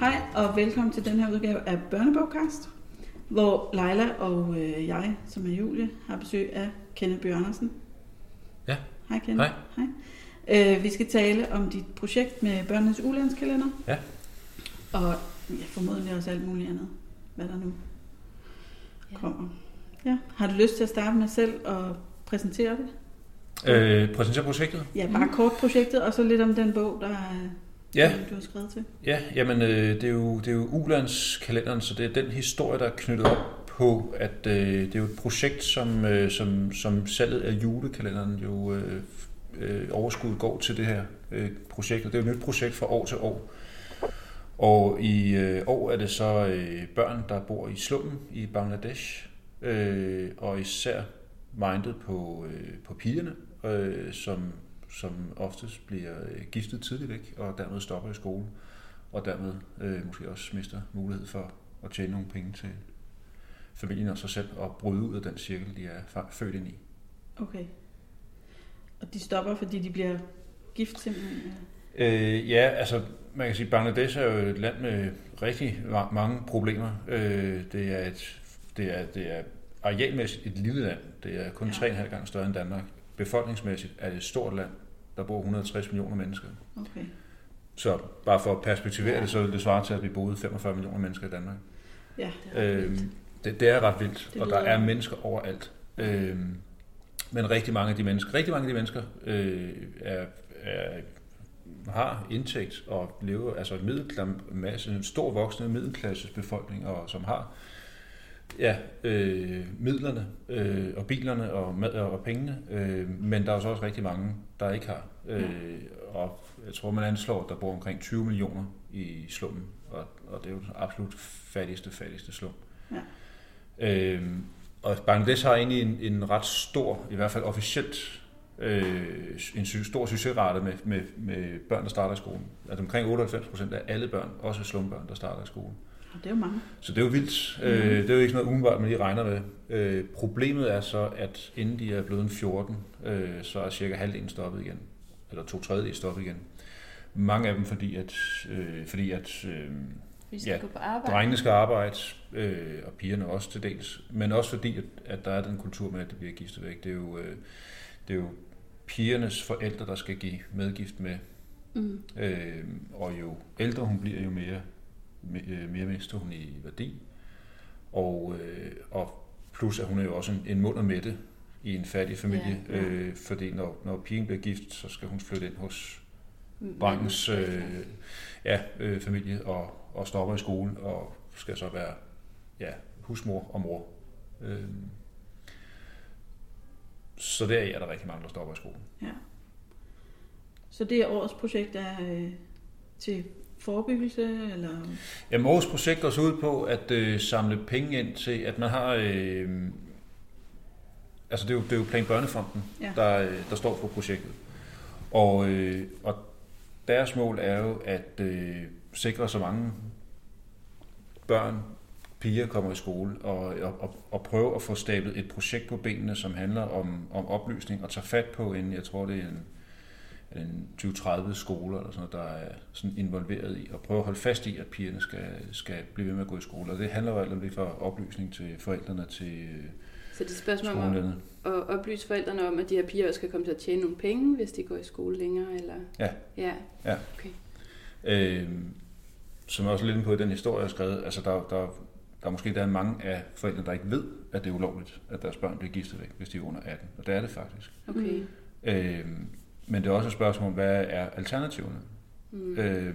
Hej og velkommen til den her udgave af Børnebogkast, hvor Leila og øh, jeg, som er Julie, har besøg af Kenneth Bjørn Andersen. Ja. Hej Kenneth. Hej. Hej. Øh, vi skal tale om dit projekt med børnenes ulandskalender. Ja. Og ja, formodentlig også alt muligt andet, hvad der nu Ja. kommer. Ja. Har du lyst til at starte med selv at præsentere det? Øh, præsentere projektet? Ja, bare kort projektet, og så lidt om den bog, der, Ja, du har skrevet til. ja jamen, øh, det er jo, det er jo ulandskalenderen, så det er den historie, der er knyttet op på, at øh, det er jo et projekt, som, øh, som, som salget af julekalenderen jo øh, øh, overskuddet går til det her øh, projekt, og det er jo et nyt projekt fra år til år. Og i øh, år er det så øh, børn, der bor i slummen i Bangladesh, øh, og især mindet på, øh, på pigerne, øh, som, som oftest bliver øh, giftet tidligt væk, og dermed stopper i skole, og dermed øh, måske også mister mulighed for at tjene nogle penge til familien og sig selv, og bryde ud af den cirkel, de er født ind i. Okay. Og de stopper, fordi de bliver gift simpelthen? Øh, ja, altså man kan sige, Bangladesh er jo et land med rigtig ma- mange problemer. Øh, det er et, det er, det er arealmæssigt et lille land. Det er kun Ja. 3,5 gange større end Danmark. Befolkningsmæssigt er det et stort land. Der bor 160 millioner mennesker. Okay. Så bare for at perspektivere det, så vil det svare til, at vi boede 45 millioner mennesker i Danmark. Ja. Det er ret Øh, vildt. det, det er ret vildt, Det og der er mennesker overalt. Øh, men rigtig mange af de mennesker, rigtig mange af de mennesker øh, er, er, har indtægt og lever, altså en middelklasse, en stor voksende middelklasses befolkning, og som har ja, øh, midlerne øh, og bilerne og, mad og pengene, øh, men der er jo så også rigtig mange, der ikke har. Øh, og jeg tror, man anslår, at der bor omkring 20 millioner i slummen, og, og det er jo den absolut fattigste, fattigste slum. Ja. Øhm, og Bangladesh har egentlig en, en ret stor, i hvert fald officielt, øh, en sy- stor succesrate med, med, med børn, der starter i skolen. Altså omkring 98 procent af alle børn, også slumbørn, der starter i skolen. Det er jo mange. Så det er jo vildt. Mm. Øh, det er jo ikke sådan noget umiddelbart, man lige regner med. Øh, problemet er så, at inden de er blevet en 14, øh, så er cirka halvdelen stoppet igen. Eller to tredjedel stoppet igen. Mange af dem, fordi at, øh, fordi at øh, Vi skal ja, gå på arbejde. drengene skal arbejde, øh, og pigerne også til dels. Men også fordi, at, at der er den kultur med, at det bliver giftet væk. Det er jo, øh, det er jo pigernes forældre, der skal give medgift med. Mm. Øh, og jo ældre hun bliver, jo mere, me- mere mister hun i værdi. Og, øh, og plus, at hun er jo også en, en mund og mætte i en fattig familie. Ja, ja. Øh, fordi når, når pigen bliver gift, så skal hun flytte ind hos Mm. drengens øh, ja, øh, familie og, og stopper i skolen og skal så være ja, husmor og mor. Øh, så der er der rigtig mange, der stopper i skolen. Ja. Så det er årets projekt er øh, til forebyggelse, eller... Jamen, vores projekt går så ud på at øh, samle penge ind til, at man har... Øh, altså, det er, jo, det er jo Plan Børnefonden, Ja. der, øh, der står for projektet. Og, øh, og deres mål er jo at øh, sikre så mange børn, piger kommer i skole, og, og, og, prøve at få stablet et projekt på benene, som handler om, om oplysning, og tage fat på en, jeg tror det er en 20-30 skoler, eller sådan noget, der er sådan involveret i, og prøve at holde fast i, at pigerne skal, skal blive ved med at gå i skole. Og det handler jo alt om det for oplysning til forældrene til øh, Så det er spørgsmål om at oplyse forældrene om, at de her piger også skal komme til at tjene nogle penge, hvis de går i skole længere, eller... Ja. Ja. Ja. Okay. Øh, som jeg også lidt på i den historie, jeg har skrevet, altså der, der, der er måske der er mange af forældrene, der ikke ved, at det er ulovligt, at deres børn bliver giftet væk, hvis de er under 18. Og det er det faktisk. Okay. Øh, men det er også et spørgsmål, hvad er alternativerne? Mm. Øh,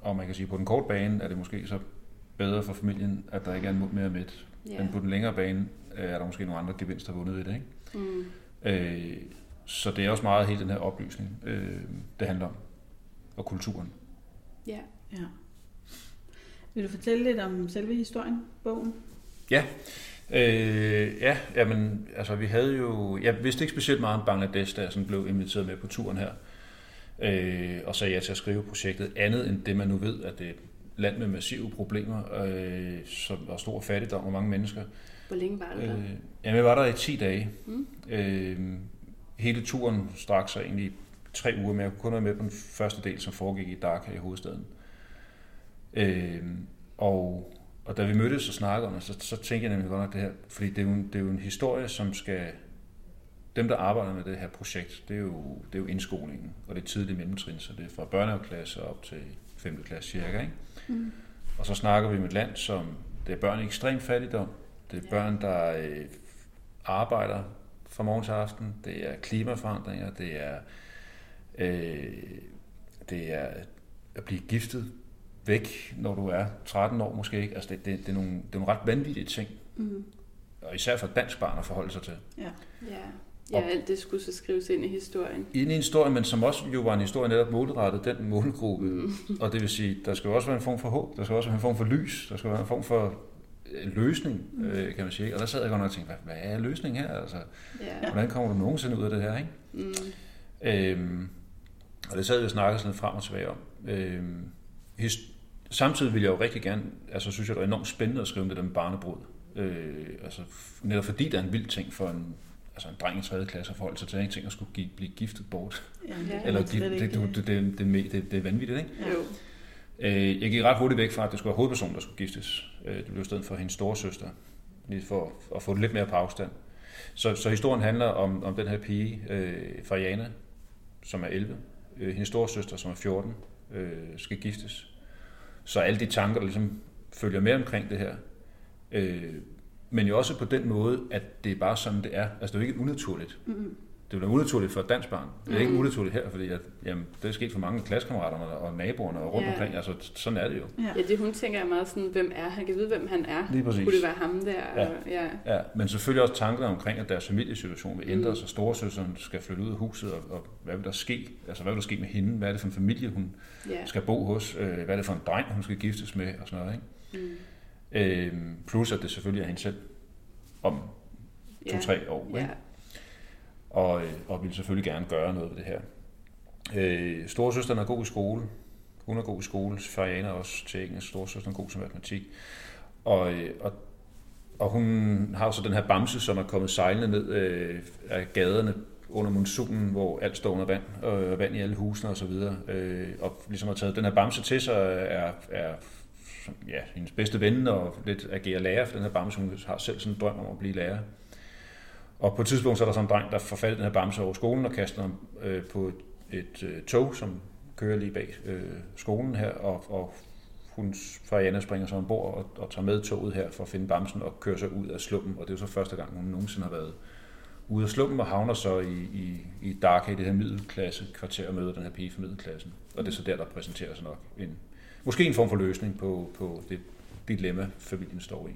og man kan sige, at på den korte bane er det måske så bedre for familien, at der ikke er en mere midt. Ja. Men på den længere bane øh, er der måske nogle andre gevinster vundet ved det. Ikke? Mm. Øh, så det er også meget hele den her oplysning, øh, det handler om. Og kulturen. Ja. Ja. Vil du fortælle lidt om selve historien, bogen? Ja, øh, ja, jamen, altså vi havde jo, jeg vidste ikke specielt meget om Bangladesh, da jeg sådan blev inviteret med på turen her, øh, og sagde ja til at skrive projektet, andet end det man nu ved, at det er et land med massive problemer, øh, som, og stor fattigdom og mange mennesker. Hvor længe var du der? Øh, jamen, jeg var der i 10 dage. Mm. Øh, hele turen strak sig egentlig tre uger, men jeg kunne kun være med på den første del, som foregik i Dhaka i hovedstaden. Øh, og, og da vi mødtes og snakkede om det, så, så tænkte jeg nemlig godt nok det her, fordi det er, jo en, det er jo en historie, som skal... Dem, der arbejder med det her projekt, det er jo, det er jo indskolingen, og det er tidlig mellemtrin, så det er fra børnehaveklasse op til 5. klasse cirka. Ikke? Mm. Og så snakker vi med et land, som det er børn i ekstrem fattigdom, det er børn, der øh, arbejder fra morgen til aften, det er klimaforandringer, det er, øh, det er at blive giftet væk, når du er 13 år måske. Ikke? Altså det, det, det, er nogle, det er nogle ret vanvittige ting, Mm. og især for dansk barn at forholde sig til. Ja. Ja. ja, alt det skulle så skrives ind i historien. Ind i en historie, men som også jo var en historie netop målrettet den målgruppe. Mm. Og det vil sige, der skal jo også være en form for håb, der skal også være en form for lys, der skal være en form for øh, løsning, øh, kan man sige. Og der sad jeg godt nok og tænkte, hvad, hvad er løsningen her? Altså, Ja. hvordan kommer du nogensinde ud af det her? Ikke? Mm. Øhm, og det sad vi og snakkede sådan lidt frem og tilbage om. Øhm, his- samtidig ville jeg jo rigtig gerne, altså synes jeg, det var enormt spændende at skrive om det der med barnebrud. Øh, altså, netop fordi det er en vild ting for en, altså en dreng i 3. klasse at forholde sig til, en ting at skulle give, blive giftet bort. Ja, Eller er slet det, det, ikke- det, det, det, det, det, det er vanvittigt, ikke? Jo. Øh, jeg gik ret hurtigt væk fra, at det skulle være hovedpersonen, der skulle giftes. Øh, det blev i stedet for hendes storesøster, lige for at få det lidt mere på afstand. Så, så historien handler om, om den her pige, øh, Fariana, som er 11. Øh, hendes storesøster, som er 14, øh, skal giftes. Så alle de tanker, der ligesom følger med omkring det her. Øh, men jo også på den måde, at det er bare sådan, det er. Altså det er jo ikke unaturligt. Mm. Det er jo unaturligt for et dansk barn. Det er ikke Mm. unaturligt her, fordi at, jamen, det er sket for mange klassekammeraterne og naboerne og rundt Ja. omkring. Altså sådan er det jo. Ja. Ja, det hun tænker er meget sådan, hvem er han? Kan vide, hvem han er? Lige præcis. Kunne det være ham der? Ja. Og, ja. Ja, men selvfølgelig også tanker omkring, at deres familiesituation vil ændre Mm. sig. Storesøsteren skal flytte ud af huset, og, og hvad vil der ske? Altså, hvad vil der ske med hende? Hvad er det for en familie, hun ja. skal bo hos? Øh, Hvad er det for en dreng, hun skal giftes med? Og sådan noget, ikke? Mm. Øh, plus, at det selvfølgelig er hende selv om Ja. to-tre år. Ikke? Ja. Og, øh, og vil selvfølgelig gerne gøre noget ved det her. Øh, storsøsteren er god i skole. Hun er god i skole. Fariana er også til engelsk. Storsøsteren er god til matematik. Og, øh, og, og hun har så den her bamse, som er kommet sejlende ned øh, af gaderne under monsunen, hvor alt står under vand, og vand i alle husene osv. Øh, og ligesom har taget den her bamse til sig, er, er ja, hendes bedste ven, og lidt agerer lærer for den her bamse. Hun har selv sådan en drøm om at blive lærer. Og på et tidspunkt så er der sådan en dreng, der i den her bamse over skolen og kaster ham øh, på et, et øh, tog, som kører lige bag øh, skolen her, og, og hun, Fariana springer så ombord og, og tager med toget her for at finde bamsen og kører sig ud af slummen, og det er jo så første gang, hun nogensinde har været ude af slummen og havner så i, i, i Dark i det her middelklasse kvarter og møder den her pige fra middelklassen. Og det er så der, der præsenterer sig nok en, måske en form for løsning på, på det dilemma, familien står i.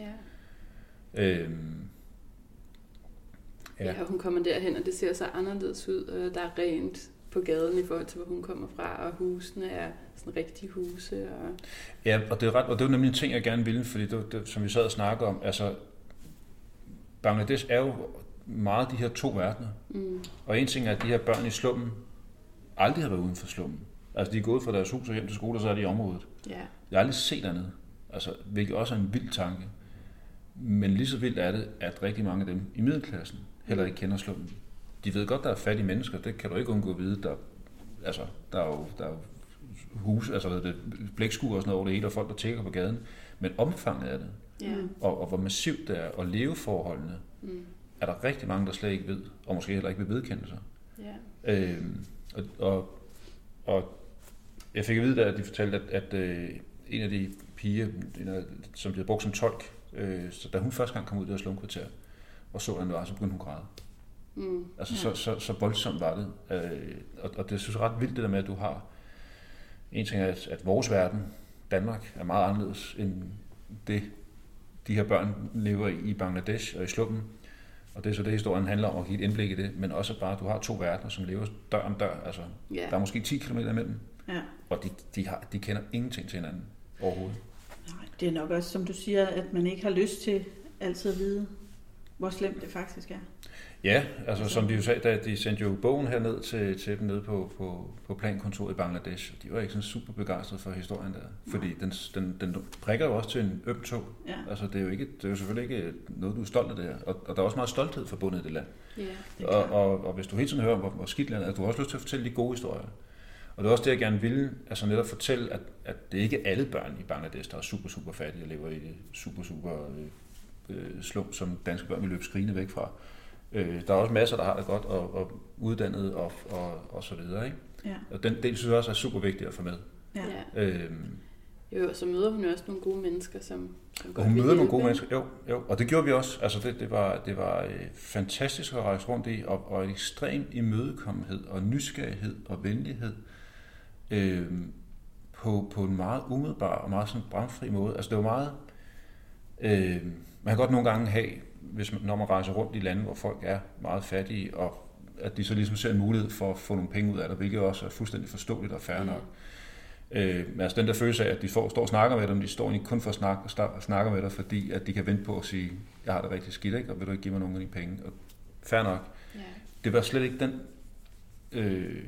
Ja. Øhm, Ja. ja, hun kommer derhen, og det ser så anderledes ud. Der er rent på gaden i forhold til, hvor hun kommer fra, og husene er sådan rigtige huse. Og... Ja, og det er ret, og det er nemlig en ting, jeg gerne ville, fordi det, det, som vi sad og snakkede om, altså Bangladesh er jo meget de her to verdener. Mm. Og en ting er, at de her børn i slummen aldrig har været uden for slummen. Altså de er gået fra deres hus og hjem til skole, og så er de i området. Ja. Jeg har aldrig set andet. Altså, hvilket også er en vild tanke. Men lige så vildt er det, at rigtig mange af dem i middelklassen heller ikke kender slummen. De ved godt, der er fattige mennesker. Det kan du ikke undgå at vide. Der, altså, der er jo, der er jo hus, altså hvad det, blækskuer og sådan noget over det hele, og folk, der tækker på gaden. Men omfanget af det, Ja. Og, og hvor massivt det er, og leveforholdene, Mm. er der rigtig mange, der slet ikke ved, og måske heller ikke vil vedkende sig. Ja. Øhm, og, og, og jeg fik at vide, da de fortalte, at, at øh, en af de piger, som blev brugt som tolk, øh, så da hun første gang kom ud af det her slumkvarter, og så, hvordan det var, så begyndte hun at græde. Mm. Altså, Ja. så, så, så voldsomt var det. Øh, og, og det synes jeg er ret vildt, det der med, at du har... En ting er, at, at vores verden, Danmark, er meget anderledes end det, de her børn lever i i Bangladesh og i slummen. Og det er så det, historien handler om, at give et indblik i det, men også bare, at du har to verdener, som lever dør om dør. Altså, Ja. der er måske 10 km imellem, Ja. og de, de, har, de kender ingenting til hinanden overhovedet. Nej, det er nok også, som du siger, at man ikke har lyst til altid at vide, hvor slemt det faktisk er. Ja, altså som de jo sagde, da de sendte jo bogen her ned til, til dem nede på, på, på plankontoret i Bangladesh. De var ikke sådan super begejstrede for historien der, fordi den, den, den prikker jo også til en øm tog. Ja, Altså det er, jo ikke, det er jo selvfølgelig ikke noget, du er stolt af det her. Og, og der er også meget stolthed forbundet i det land. Ja. det Og, og, og hvis du hele tiden hører om, hvor, hvor skidt landet er, du har også lyst til at fortælle de gode historier. Og det er også det, jeg gerne ville, altså netop fortælle, at, at det ikke er alle børn i Bangladesh, der er super, super fattige og lever i super, super øh, slum, som danske børn vil løbe skrigende væk fra. Øh, der er også masser, der har det godt og, og uddannet og, og, og så videre. Ikke? Ja. Og den del synes jeg også er super vigtig at få med. Ja. Øhm, Jo, og så møder hun jo også nogle gode mennesker, som, som og godt hun møder nogle gode mennesker. Jo, jo, og det gjorde vi også. Altså det, det var, det var øh, fantastisk at rejse rundt i, og, og en ekstrem imødekommenhed og nysgerrighed og venlighed øh, på, på en meget umiddelbar og meget sådan bramfri måde. Altså det var meget... Øh, man kan godt nogle gange have, hvis man, når man rejser rundt i lande, hvor folk er meget fattige, og at de så ligesom ser en mulighed for at få nogle penge ud af det, hvilket også er fuldstændig forståeligt og fair nok. Øh, men altså den der følelse af, at de får, står og snakker med dig, men de står egentlig kun for at snakke, sta- snakker med dig, fordi at de kan vente på at sige, jeg har det rigtig skidt, ikke? og vil du ikke give mig nogle af dine penge? Og fair nok. Ja. Det var slet ikke den, øh,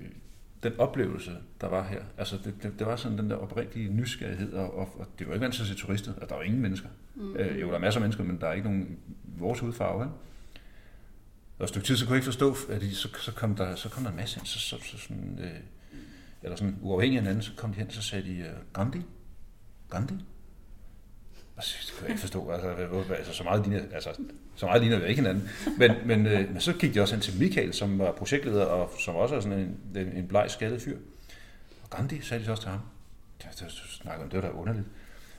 den oplevelse, der var her. Altså det, det, det var sådan den der oprindelige nysgerrighed, og, og, og det var ikke vant til at se turister, og der var ingen mennesker. Mm. Øh, jo, der er masser af mennesker, men der er ikke nogen vores hudfarve. Ikke? Og et stykke tid, så kunne jeg ikke forstå, at de, så, så, kom der, så kom der en masse ind, så, så, så sådan, øh, eller sådan uafhængig af hinanden, så kom de hen, så sagde de, øh, Gandhi? Gandhi? Og så det kunne jeg ikke forstå, altså, altså så meget ligner, altså, så meget ligner vi ikke hinanden. Men, men, øh, men så gik de også hen til Michael, som var projektleder, og som også er sådan en, en, en bleg skaldet fyr. Og Gandhi sagde de så også til ham. Det, det, snakkede om, det var da underligt.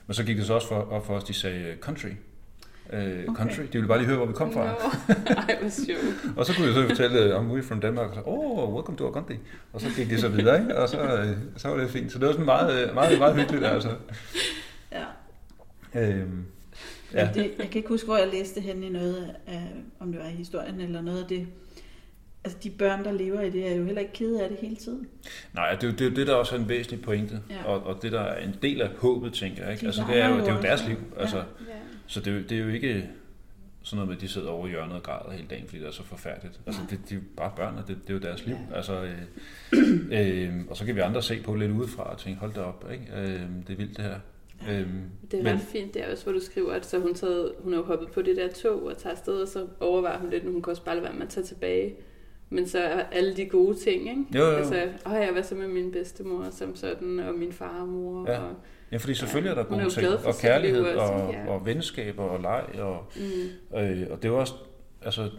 Men så gik det så også for, op for os, de sagde øh, country. Øh, Okay. country. De ville bare lige høre, hvor vi kom fra. Hvor sjovt. Og så kunne jeg så fortælle om we from Denmark, og så, oh, welcome to Agundi. Og så gik de så videre, ikke? og så, øh, så var det fint. Så det var sådan meget, øh, meget, meget hyggeligt, altså. ja. Øhm, Ja. Det, jeg kan ikke huske, hvor jeg læste hen i noget af, om det var i historien eller noget af det. Altså de børn, der lever i det, er jo heller ikke kede af det hele tiden. Nej, det er, jo, det det, der også er en væsentlig pointe, Ja. og, og det, der er en del af håbet, tænker jeg. Ikke? De Altså, det er jo, det er jo deres liv. Altså, Ja. Ja. Så det er, jo, det er jo ikke sådan noget med, at de sidder over i hjørnet og græder hele dagen, fordi det er så forfærdeligt. Altså, det, det er jo bare børn, og det, det er jo deres liv. Ja. Altså, øh, øh, og så kan vi andre se på lidt udefra og tænke, hold da op, ikke? Øh, det er vildt det her. Ja. Øh, Det er men, ret fint der også, hvor du skriver, at så hun, taget, hun er jo hoppet på det der tog og tager afsted, og så overvejer hun lidt, at hun kan også bare lade være med at tage tilbage. Men så alle de gode ting, ikke? Jo, jo. Altså, åh, jeg hvad så med min bedstemor som sådan, og min far og mor. Ja. Og, ja, fordi selvfølgelig er der er gode jo ting, og kærlighed, også, og, ja. og venskaber, og leg, og, mm, øh, og det var også, altså,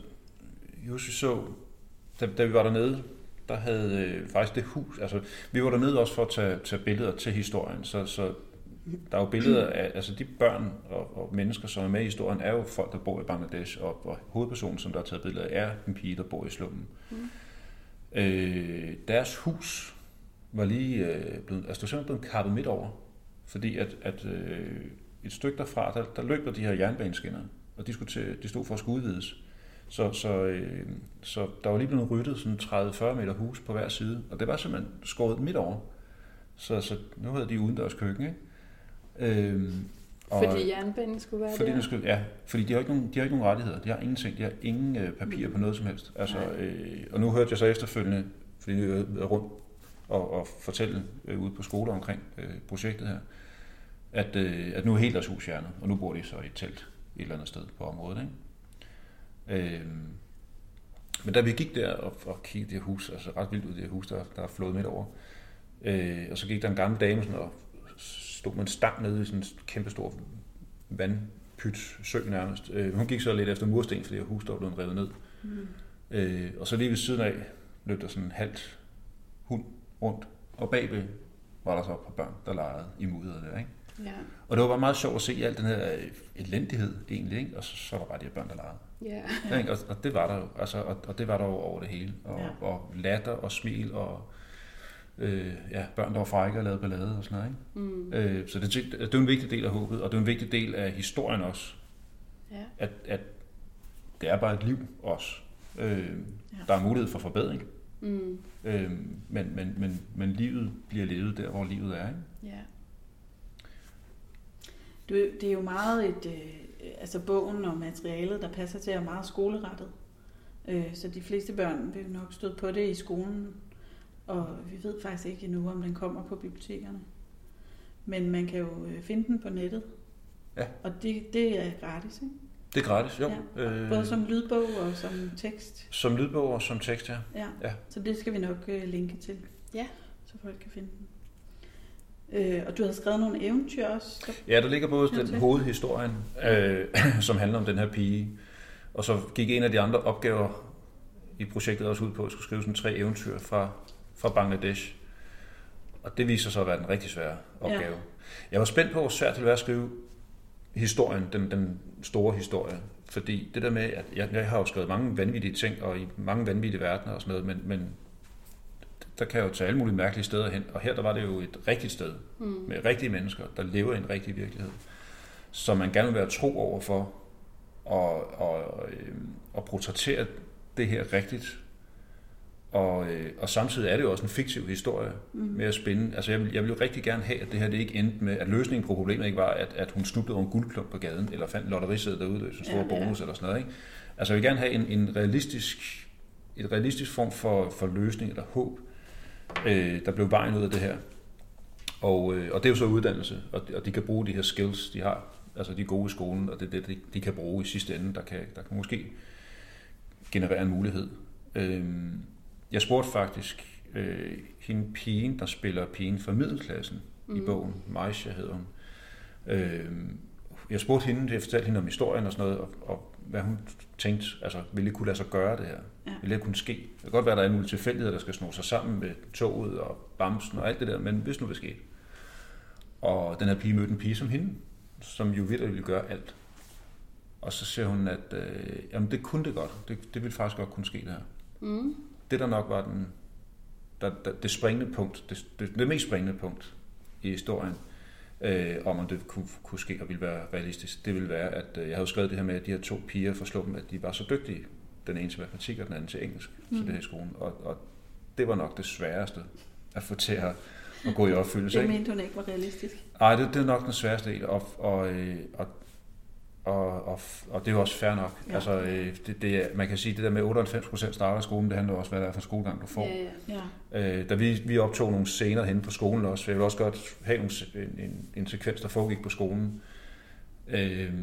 Jussi så, da, da vi var dernede, der havde øh, faktisk det hus, altså vi var dernede også for at tage, tage billeder til historien, så, så der er jo billeder af, altså de børn og, og mennesker, som er med i historien, er jo folk, der bor i Bangladesh, og, og hovedpersonen, som der er taget billeder af, er en pige, der bor i slummen. Mm. Øh, deres hus var lige øh, blevet, altså det var simpelthen blevet kappet midt over, fordi at, at øh, et stykke derfra, der, der løb der de her jernbaneskinner, og de, skulle til, de stod for at skulle udvides. Så, så, øh, så der var lige blevet ryddet sådan 30-40 meter hus på hver side, og det var simpelthen skåret midt over. Så, så nu havde de udendørs køkken, ikke? Øhm, fordi jernbanen skulle være fordi, der. skulle, ja, fordi de har ikke nogen, de har ikke nogen rettigheder. De har ingenting. De har ingen øh, papir Mm. på noget som helst. Altså, Nej. øh, og nu hørte jeg så efterfølgende, fordi jeg er rundt og, og fortælle øh, ude på skoler omkring øh, projektet her, at, øh, at nu er hele deres hus fjernet, og nu bor de så i et telt et eller andet sted på området. Ikke? Øh, men da vi gik der og, og kiggede det her hus, altså ret vildt ud det her hus, der, der er flået midt over, øh, og så gik der en gammel dame sådan, og stod med en stang nede i sådan en kæmpe stor vandpyt, sø nærmest. Øh, hun gik så lidt efter mursten, fordi det hus der var blevet revet ned. Mm. Øh, og så lige ved siden af løb der sådan en halvt hund rundt, og bagved var der så et par børn, der legede i mudderet der, ikke? Ja. Og det var bare meget sjovt at se al den her øh, elendighed egentlig, ikke? Og så, så var der bare de her børn, der legede. Ja. Ja. Ikke? Og, og, det var der jo, altså, og, og det var der jo over det hele. Og, ja. og latter og smil og øh, ja, børn, der var frække og lavede ballade og sådan noget. Ikke? Mm. Øh, så det, det er en vigtig del af håbet, og det er en vigtig del af historien også, ja. at, at det er bare et liv også. Øh, ja. Der er mulighed for forbedring, Mm. øh, men, men, men, men livet bliver levet der, hvor livet er. Ikke? Ja. Du, det er jo meget et, øh, altså bogen og materialet, der passer til, er meget skolerettet. Øh, så de fleste børn vil nok støde på det i skolen, og vi ved faktisk ikke endnu, om den kommer på bibliotekerne. Men man kan jo øh, finde den på nettet. Ja. Og det, det er gratis, ikke? Det er gratis, jo. Ja. Øh, Både som lydbog og som tekst. som lydbog og som tekst, ja. Ja. Ja. Så det skal vi nok øh, linke til. Ja. Så folk kan finde den. Øh, og du har skrevet nogle eventyr også. Der... Ja, der ligger både den hovedhistorien, øh, som handler om den her pige, og så gik en af de andre opgaver i projektet også ud på, at skulle skrive sådan tre eventyr fra, fra Bangladesh. Og det viser sig at være den rigtig svære opgave. Ja. Jeg var spændt på, hvor svært det ville være at skrive historien, den, den store historie. Fordi det der med, at jeg, jeg har jo skrevet mange vanvittige ting, og i mange vanvittige verdener og sådan noget, men, men der kan jeg jo tage alle mulige mærkelige steder hen. Og her der var det jo et rigtigt sted, Mm. med rigtige mennesker, der lever i en rigtig virkelighed, som man gerne vil være tro over for, og, og, øh, og portrættere det her rigtigt. Og, øh, og samtidig er det jo også en fiktiv historie Mm. med at spænde. Altså jeg vil, jeg vil jo rigtig gerne have, at det her det ikke endte med, at løsningen på problemet ikke var, at, at hun snublede over en guldklump på gaden, eller fandt lotterisædet derude, en stor Ja, ja, ja. bonus eller sådan noget. Ikke? Altså jeg vil gerne have en, en realistisk, et realistisk form for, for løsning eller håb, øh, der blev vejen ud af det her. Og, øh, og det er jo så uddannelse, og, og de kan bruge de her skills, de har, altså de er gode i skolen, og det er det, de, de kan bruge i sidste ende, der kan, der kan måske generere en mulighed. Øh, jeg spurgte faktisk øh, hende pigen, der spiller pigen fra middelklassen mm. i bogen, Maisha hedder hun. Øh, jeg spurgte hende, jeg fortalte hende om historien og sådan noget, og, og hvad hun tænkte, altså ville det kunne lade sig gøre det her? Ja. Ville det kunne ske? Det kan godt være, at der er nogle tilfældigheder, der skal sno sig sammen med toget og bamsen og alt det der, men hvis nu det skete. Og den her pige mødte en pige som hende, som jo virkelig ville gøre alt. Og så siger hun, at øh, jamen, det kunne det godt. Det, det ville faktisk godt kunne ske det her. Mm. Det, der nok var den, der, der, det springende punkt, det, det, det mest springende punkt i historien, øh, om om det kunne, kunne ske og ville være realistisk, det ville være, at øh, jeg havde skrevet det her med, at de her to piger forslog dem, at de var så dygtige, den ene til matematik og den anden til engelsk, mm. til det her i skolen. Og, og det var nok det sværeste at få til at, at gå i opfyldelse. Det mente hun ikke var realistisk. Nej, det, det er nok den sværeste del, og, og, øh, og, og, og, og det er jo også fair nok. Ja. Altså, øh, det, det, man kan sige, det der med 98% starter i skolen, det handler også om, hvad det er for skolegang, du får. Ja, ja. Øh, da vi, vi optog nogle scener henne på skolen også, for jeg vil også godt have nogle, en, en, en sekvens, der foregik på skolen. Øh,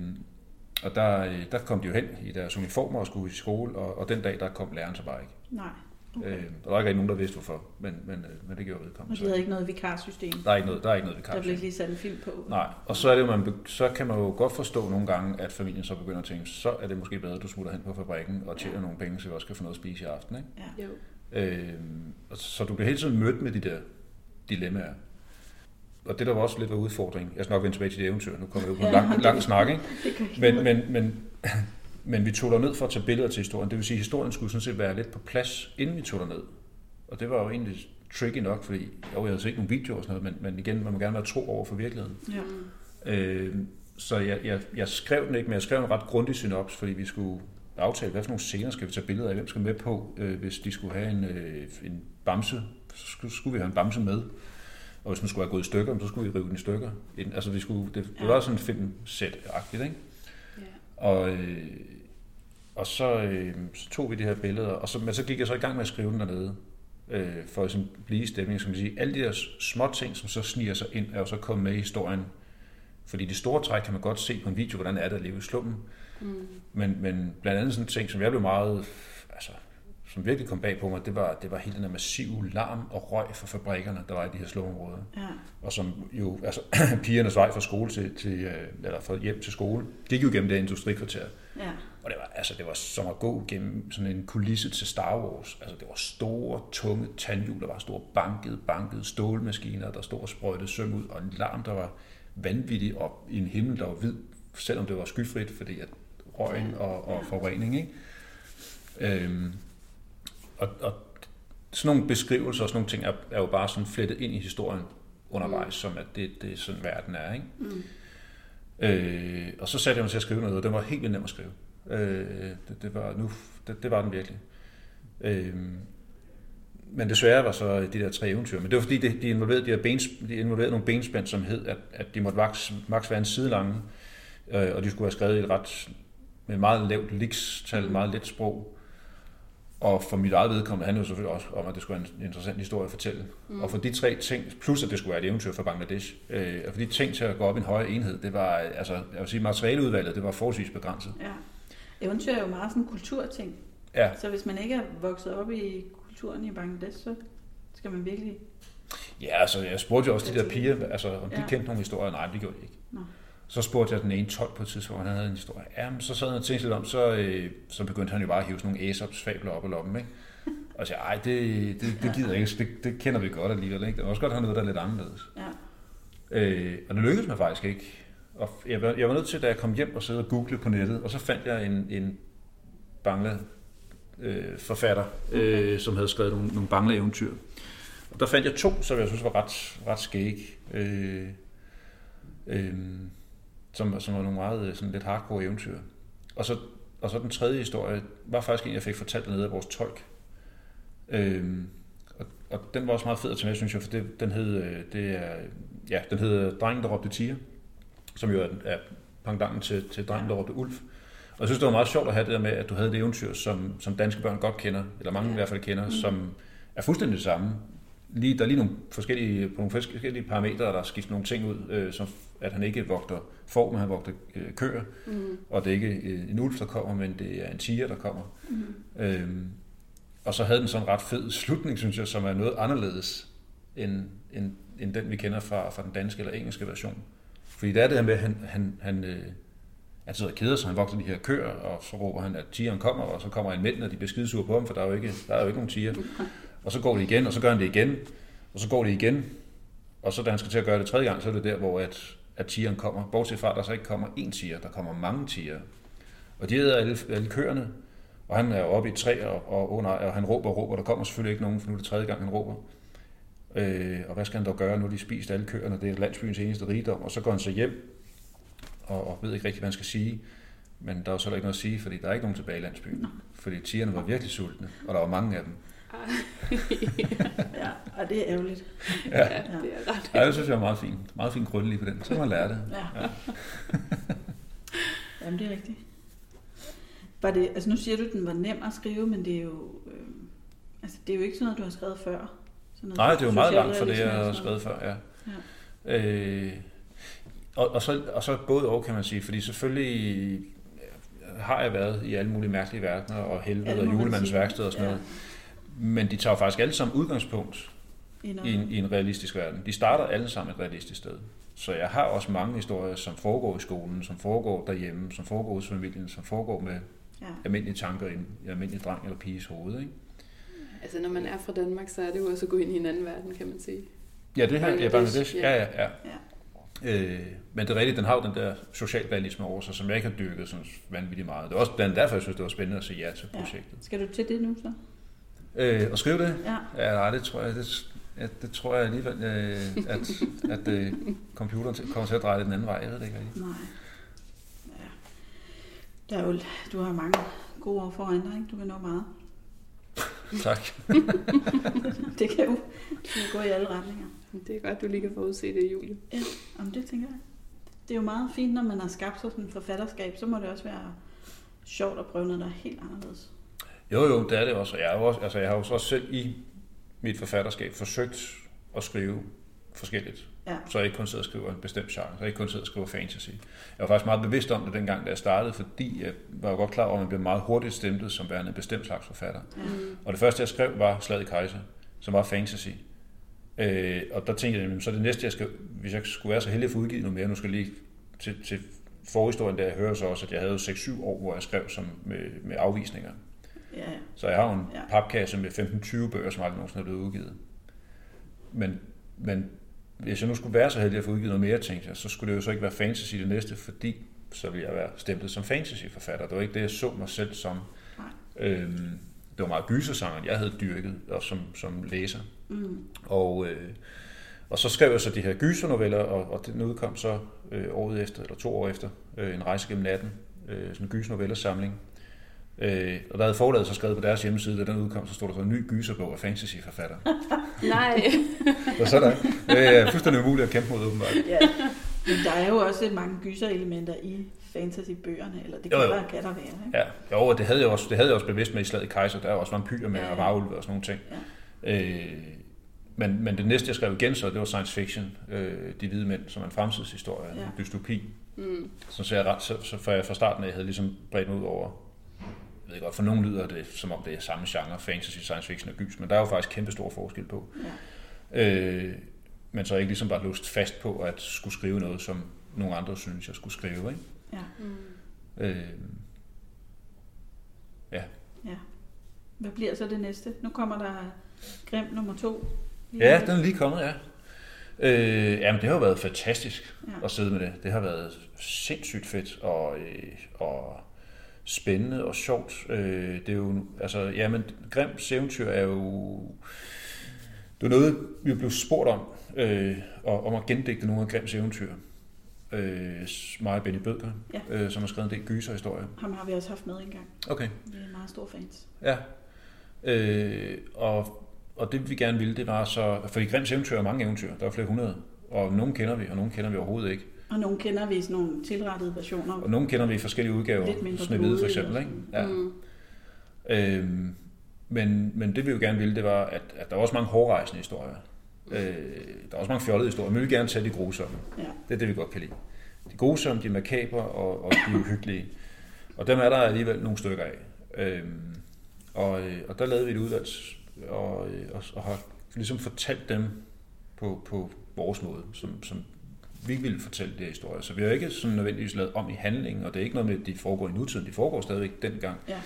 og der, øh, der kom de jo hen i deres uniformer og skulle i skole, og, og den dag, der kom læreren så bare ikke. Nej. Okay. Øh, og der var ikke rigtig nogen, der vidste hvorfor, men, men, øh, men det gjorde Og vedkommende. de havde ikke noget vikarsystem. Der er ikke noget, der er ikke noget Der blev ikke lige sat en film på. Nej, og så, er det man, så kan man jo godt forstå nogle gange, at familien så begynder at tænke, så er det måske bedre, at du smutter hen på fabrikken og tjener nogle penge, så vi også kan få noget at spise i aften. Ikke? Ja. Jo. Øh, og så du bliver hele tiden mødt med de der dilemmaer. Og det der var også lidt af udfordring, jeg skal nok vende tilbage til det eventyr, nu kommer jeg jo på en Ja, lang, det- lang snak, ikke? Det kan ikke Men, men, men, men vi tog ned for at tage billeder til historien, det vil sige, at historien skulle sådan set være lidt på plads, inden vi tog ned. Og det var jo egentlig tricky nok, fordi jo, jeg havde set nogle videoer og sådan noget, men, men igen, man må gerne være tro over for virkeligheden. Ja. Øh, så jeg, jeg, jeg skrev den ikke, men jeg skrev en ret grundig synops, fordi vi skulle aftale, hvad for nogle scener skal vi tage billeder af, hvem skal med på, øh, hvis de skulle have en, øh, en bamse, så skulle, skulle vi have en bamse med. Og hvis den skulle være gået i stykker, så skulle vi rive den i stykker. En- Altså, vi skulle, det, det var sådan en filmsæt-agtigt, ikke? Og, øh, og så, øh, så tog vi de her billeder, og så, men så gik jeg så i gang med at skrive den dernede, øh, for at sådan blive i stemning, som man sige. Alle de der små ting, som så sniger sig ind, er jo så kommet med i historien. Fordi de store træk kan man godt se på en video, hvordan er det at leve i slummen. Mm. Men, men blandt andet sådan en ting, som jeg blev meget, altså, som virkelig kom bag på mig, det var, det var hele den der massive larm og røg fra fabrikkerne, der var i de her slumområder. Ja. Og som jo, altså pigernes vej fra skole til, til øh, eller fra hjem til skole, gik jo gennem det industrikvarter. Ja. Og det var, altså, det var som at gå gennem sådan en kulisse til Star Wars. Altså, det var store, tunge tandhjul, der var store bankede, bankede stålmaskiner, der stod og sprøjtede søm ud, og en larm, der var vanvittig op i en himmel, der var hvid, selvom det var skyfrit, fordi at røgen og, og forurening, ikke? Øhm, og, og sådan nogle beskrivelser og sådan nogle ting er, er jo bare sådan flettet ind i historien undervejs, mm. som at det, det er sådan verden er, ikke? Mm. Øh, og så satte jeg mig til at skrive noget, og den var helt vildt nem at skrive. Øh, det, det, var, nu, det, det var den virkelig. Øh, men desværre var så de der tre eventyr, men det var fordi, de, de involverede, de her bens, de involverede nogle benspænd, som hed, at, at de måtte maks, maks være en side lange, øh, og de skulle have skrevet i et ret, med et meget lavt likstal, meget let sprog. Og for mit eget vedkommende handlede det jo selvfølgelig også om, at det skulle være en interessant historie at fortælle. Mm. Og for de tre ting, plus at det skulle være et eventyr fra Bangladesh, øh, og for de ting til at gå op i en højere enhed, det var, altså, jeg vil sige, materialeudvalget, det var forholdsvis begrænset. ja. Eventyr er jo meget sådan en kulturting. Ja, Så hvis man ikke er vokset op i kulturen i Bangladesh, så skal man virkelig Ja, altså jeg spurgte jo også de der piger, altså om de Ja. kendte nogle historier. Nej, det gjorde de ikke. Så spurgte jeg den ene 12 på et tidspunkt, han havde en historie. Ja, men så sad han og tænkte lidt om, så, øh, så begyndte han jo bare at hive sådan nogle Aesops fabler op af lommen, ikke? Og sagde, ej, det, det, det gider jeg ikke, det, det kender vi godt alligevel, ikke? Det er også godt at have noget, der er lidt anderledes. Ja. Øh, og det lykkedes mig faktisk ikke. Og jeg var, jeg var nødt til, da jeg kom hjem og sidde og google på nettet, og så fandt jeg en, en bangla øh, forfatter, øh, som havde skrevet nogle, nogle bangla eventyr. Og der fandt jeg to, som jeg synes var ret, ret skæg. Øh, øh, som, som var nogle meget øh, sådan lidt hardcore eventyr. Og så, og så den tredje historie var faktisk en, jeg fik fortalt dernede af vores tolk. Øh, og, og den var også meget fed at tage med, synes jeg, for det, den hed, øh, det er, ja, den hed Drengen, der råbte tiger, som jo er, er pangdangen til, til Drengen, der råbte ulv. Og jeg synes, det var meget sjovt at have det der med, at du havde et eventyr, som, som danske børn godt kender, eller mange i hvert fald kender, mm. som er fuldstændig det samme. Lige, der er lige nogle forskellige, på nogle forskellige parametre, der er skiftet nogle ting ud, øh, som at han ikke vogter får, men han vogter øh, køer, Mm. og det er ikke øh, en ulv, der kommer, men det er en tiger, der kommer. Mm. Øhm, og så havde den sådan en ret fed slutning, synes jeg, som er noget anderledes end, end, end den, vi kender fra, fra den danske eller engelske version. Fordi det er det her med, at han, han, han, øh, han sidder og keder sig, han vogter de her køer, og så råber han, at tigeren kommer, og så kommer en mænd, og de bliver skidesure på ham, for der er jo ikke, der er jo ikke nogen tiger. Og så går det igen, og så gør han det igen, og så går det igen, og så da han skal til at gøre det tredje gang, så er det der, hvor at, at tigeren kommer. Bortset fra, at der så ikke kommer én tiger, der kommer mange tiger. Og de æder alle, alle køerne, og han er oppe i et træ, og, nej, og han råber og råber. Der kommer selvfølgelig ikke nogen, for nu er det tredje gang, han råber. Øh, og hvad skal han dog gøre? Nu de spist alle køerne, det er landsbyens eneste rigdom. Og så går han så hjem, og, og ved ikke rigtig, hvad han skal sige. Men der er jo så ikke noget at sige, fordi der er ikke nogen tilbage i landsbyen. Fordi tigerne var virkelig sultne, og der var mange af dem. ja, og det er ærgerligt. Ja. ja, det er ret. Ja, det synes jeg er meget fint. Meget fint grundlig på den. Så man lære det. Ja. Ja. Jamen, det er rigtigt. Var det, altså nu siger du, at den var nem at skrive, men det er jo, øh, altså det er jo ikke sådan noget, du har skrevet før. Sådan noget Nej, det er jo meget langt fra det, jeg har skrevet før, ja. Øh, og, og, så, og så både og, kan man sige, fordi selvfølgelig har jeg været i alle mulige mærkelige verdener, og Ja, helvede og julemandens værksted og sådan Ja. noget. Men de tager faktisk alle sammen udgangspunkt I en, i en realistisk verden. De starter alle sammen et realistisk sted. Så jeg har også mange historier, som foregår i skolen, som foregår derhjemme, som foregår hos familien, som foregår med Ja. almindelige tanker i en almindelig dreng eller piges hoved. Ikke? Altså, når man er fra Danmark, så er det jo også at gå ind i en anden verden, kan man sige. Ja, det her er Bangladesh, Bangladesh. ja. Ja, ja, ja. Øh, men det er rigtigt, den har jo den der socialrealisme over sig, som jeg ikke har dyrket sådan vanvittigt meget. Det er også blandt derfor, jeg synes, det var spændende at sige ja til Ja. projektet. Skal du til det nu så? Øh, og skrive det? Ja. Ja, nej, det tror jeg, det, ja, det tror jeg alligevel, øh, at, at øh, computeren kommer til at dreje det den anden vej. Jeg ved det ikke rigtigt. Nej. Ja. Der er jo, du har mange gode år foran dig, ikke? Du kan nå meget. Tak. Det kan jo, det kan gå i alle retninger. Det er godt, du lige kan forudse det, Julie. Om det tænker jeg. Det er jo meget fint, når man har skabt sig sådan et forfatterskab, så må det også være sjovt at prøve noget, der er helt anderledes. Jo, jo, det er det også. Og Jeg, er jo også, altså, jeg har jo så også selv i mit forfatterskab forsøgt at skrive forskelligt. Ja. Så jeg ikke kun sidder og skriver en bestemt genre. Så jeg ikke kun sidder og skriver fantasy. Jeg var faktisk meget bevidst om det dengang, da jeg startede, fordi jeg var jo godt klar over, at man blev meget hurtigt stemplet som værende en bestemt slags forfatter. Mm. Og det første, jeg skrev, var Slaget i Kejser, som var fantasy. Øh, og der tænkte jeg, så det næste, jeg skal, hvis jeg skulle være så heldig at få udgivet noget mere, nu skal jeg lige til, til forhistorien, der jeg hører så også, at jeg havde 6-7 år, hvor jeg skrev som med, med afvisninger. Ja. Så jeg har jo en ja. papkasse med 15-20 bøger, som aldrig nogensinde er blevet udgivet. Men, men hvis jeg nu skulle være så heldig at få udgivet noget mere, tænkte jeg, så skulle det jo så ikke være fantasy det næste, fordi så ville jeg være stemplet som fantasyforfatter. Det var ikke det, jeg så mig selv som. Nej. Øhm, det var meget gysersangeren, jeg havde dyrket og som, som læser. Mm. Og, øh, og så skrev jeg så de her gysernoveller, og, og den udkom så øh, året efter, eller to år efter, øh, En rejse gennem natten, øh, sådan en gysernovellersamling. Øh, og der havde forladet så skrevet på deres hjemmeside, da den udkom, så stod der så en ny gyserbog af fantasyforfatter. Nej. Og så der, det er fuldstændig umuligt at kæmpe mod, åbenbart. ja. Men der er jo også mange gyserelementer i fantasybøgerne, eller det Jo, kan, jo. der, kan der være. Ikke? Ja, jo, og det havde jeg også, det havde jeg også bevidst med i slaget Kejser. Der er også vampyrer med Ja, ja, ja. og varulve og sådan nogle ting. Øh, men, men det næste, jeg skrev igen så, det var science fiction. Øh, de hvide mænd, som er en fremtidshistorie, Ja. en dystopi. Mm. Så, så, jeg, ret- så, så fra, fra starten af, jeg havde ligesom bredt ud over, ved godt, for nogle lyder det, som om det er samme genre, fantasy, science fiction og gys, men der er jo faktisk kæmpe stor forskel på. Øh, men så ikke ligesom bare lust fast på at skulle skrive noget, som nogle andre synes, jeg skulle skrive. Ikke? Ja. Mm. Øh, ja. ja. Hvad bliver så det næste? Nu kommer der Grim nummer to. ja, den er lige kommet, ja. Øh, jamen, det har jo været fantastisk Ja. at sidde med det. Det har været sindssygt fedt og, øh, og spændende og sjovt. Øh, det er jo, altså, jamen, Grims eventyr er jo, det er noget, vi blev spurgt om, øh, og, om at gendigte nogle af Grims eventyr. Øh, mig og Benny Bødker, Ja. øh, som har skrevet en del gyserhistorier. Ham har vi også haft med engang. Okay. Vi er meget store fans. Ja. Øh, og, og det vi gerne ville, det var så... For i Grims eventyr er mange eventyr. Der er flere hundrede. Og nogle kender vi, og nogle kender vi overhovedet ikke. Og nogle kender vi sådan nogle tilrettede versioner. Og nogle kender vi i forskellige udgaver. Lidt mindre Snehvide for eksempel, ikke? Ja. Mm. Øhm, men, men det vi jo gerne ville, det var, at, at der var også mange hårrejsende historier. Øh, der er også mange fjollede historier, men vi vil gerne tage de grusomme. Ja. Det er det, vi godt kan lide. De grusomme, de makabre og, og de uhyggelige. Og dem er der alligevel nogle stykker af. Øhm, og, øh, og der lavede vi et udvalg, og, øh, og, og har ligesom fortalt dem på, på vores måde, som, som vi ville fortælle de her historier. Så vi har ikke sådan nødvendigvis lavet om i handlingen, og det er ikke noget med, at de foregår i nutiden, de foregår stadigvæk dengang. Ja.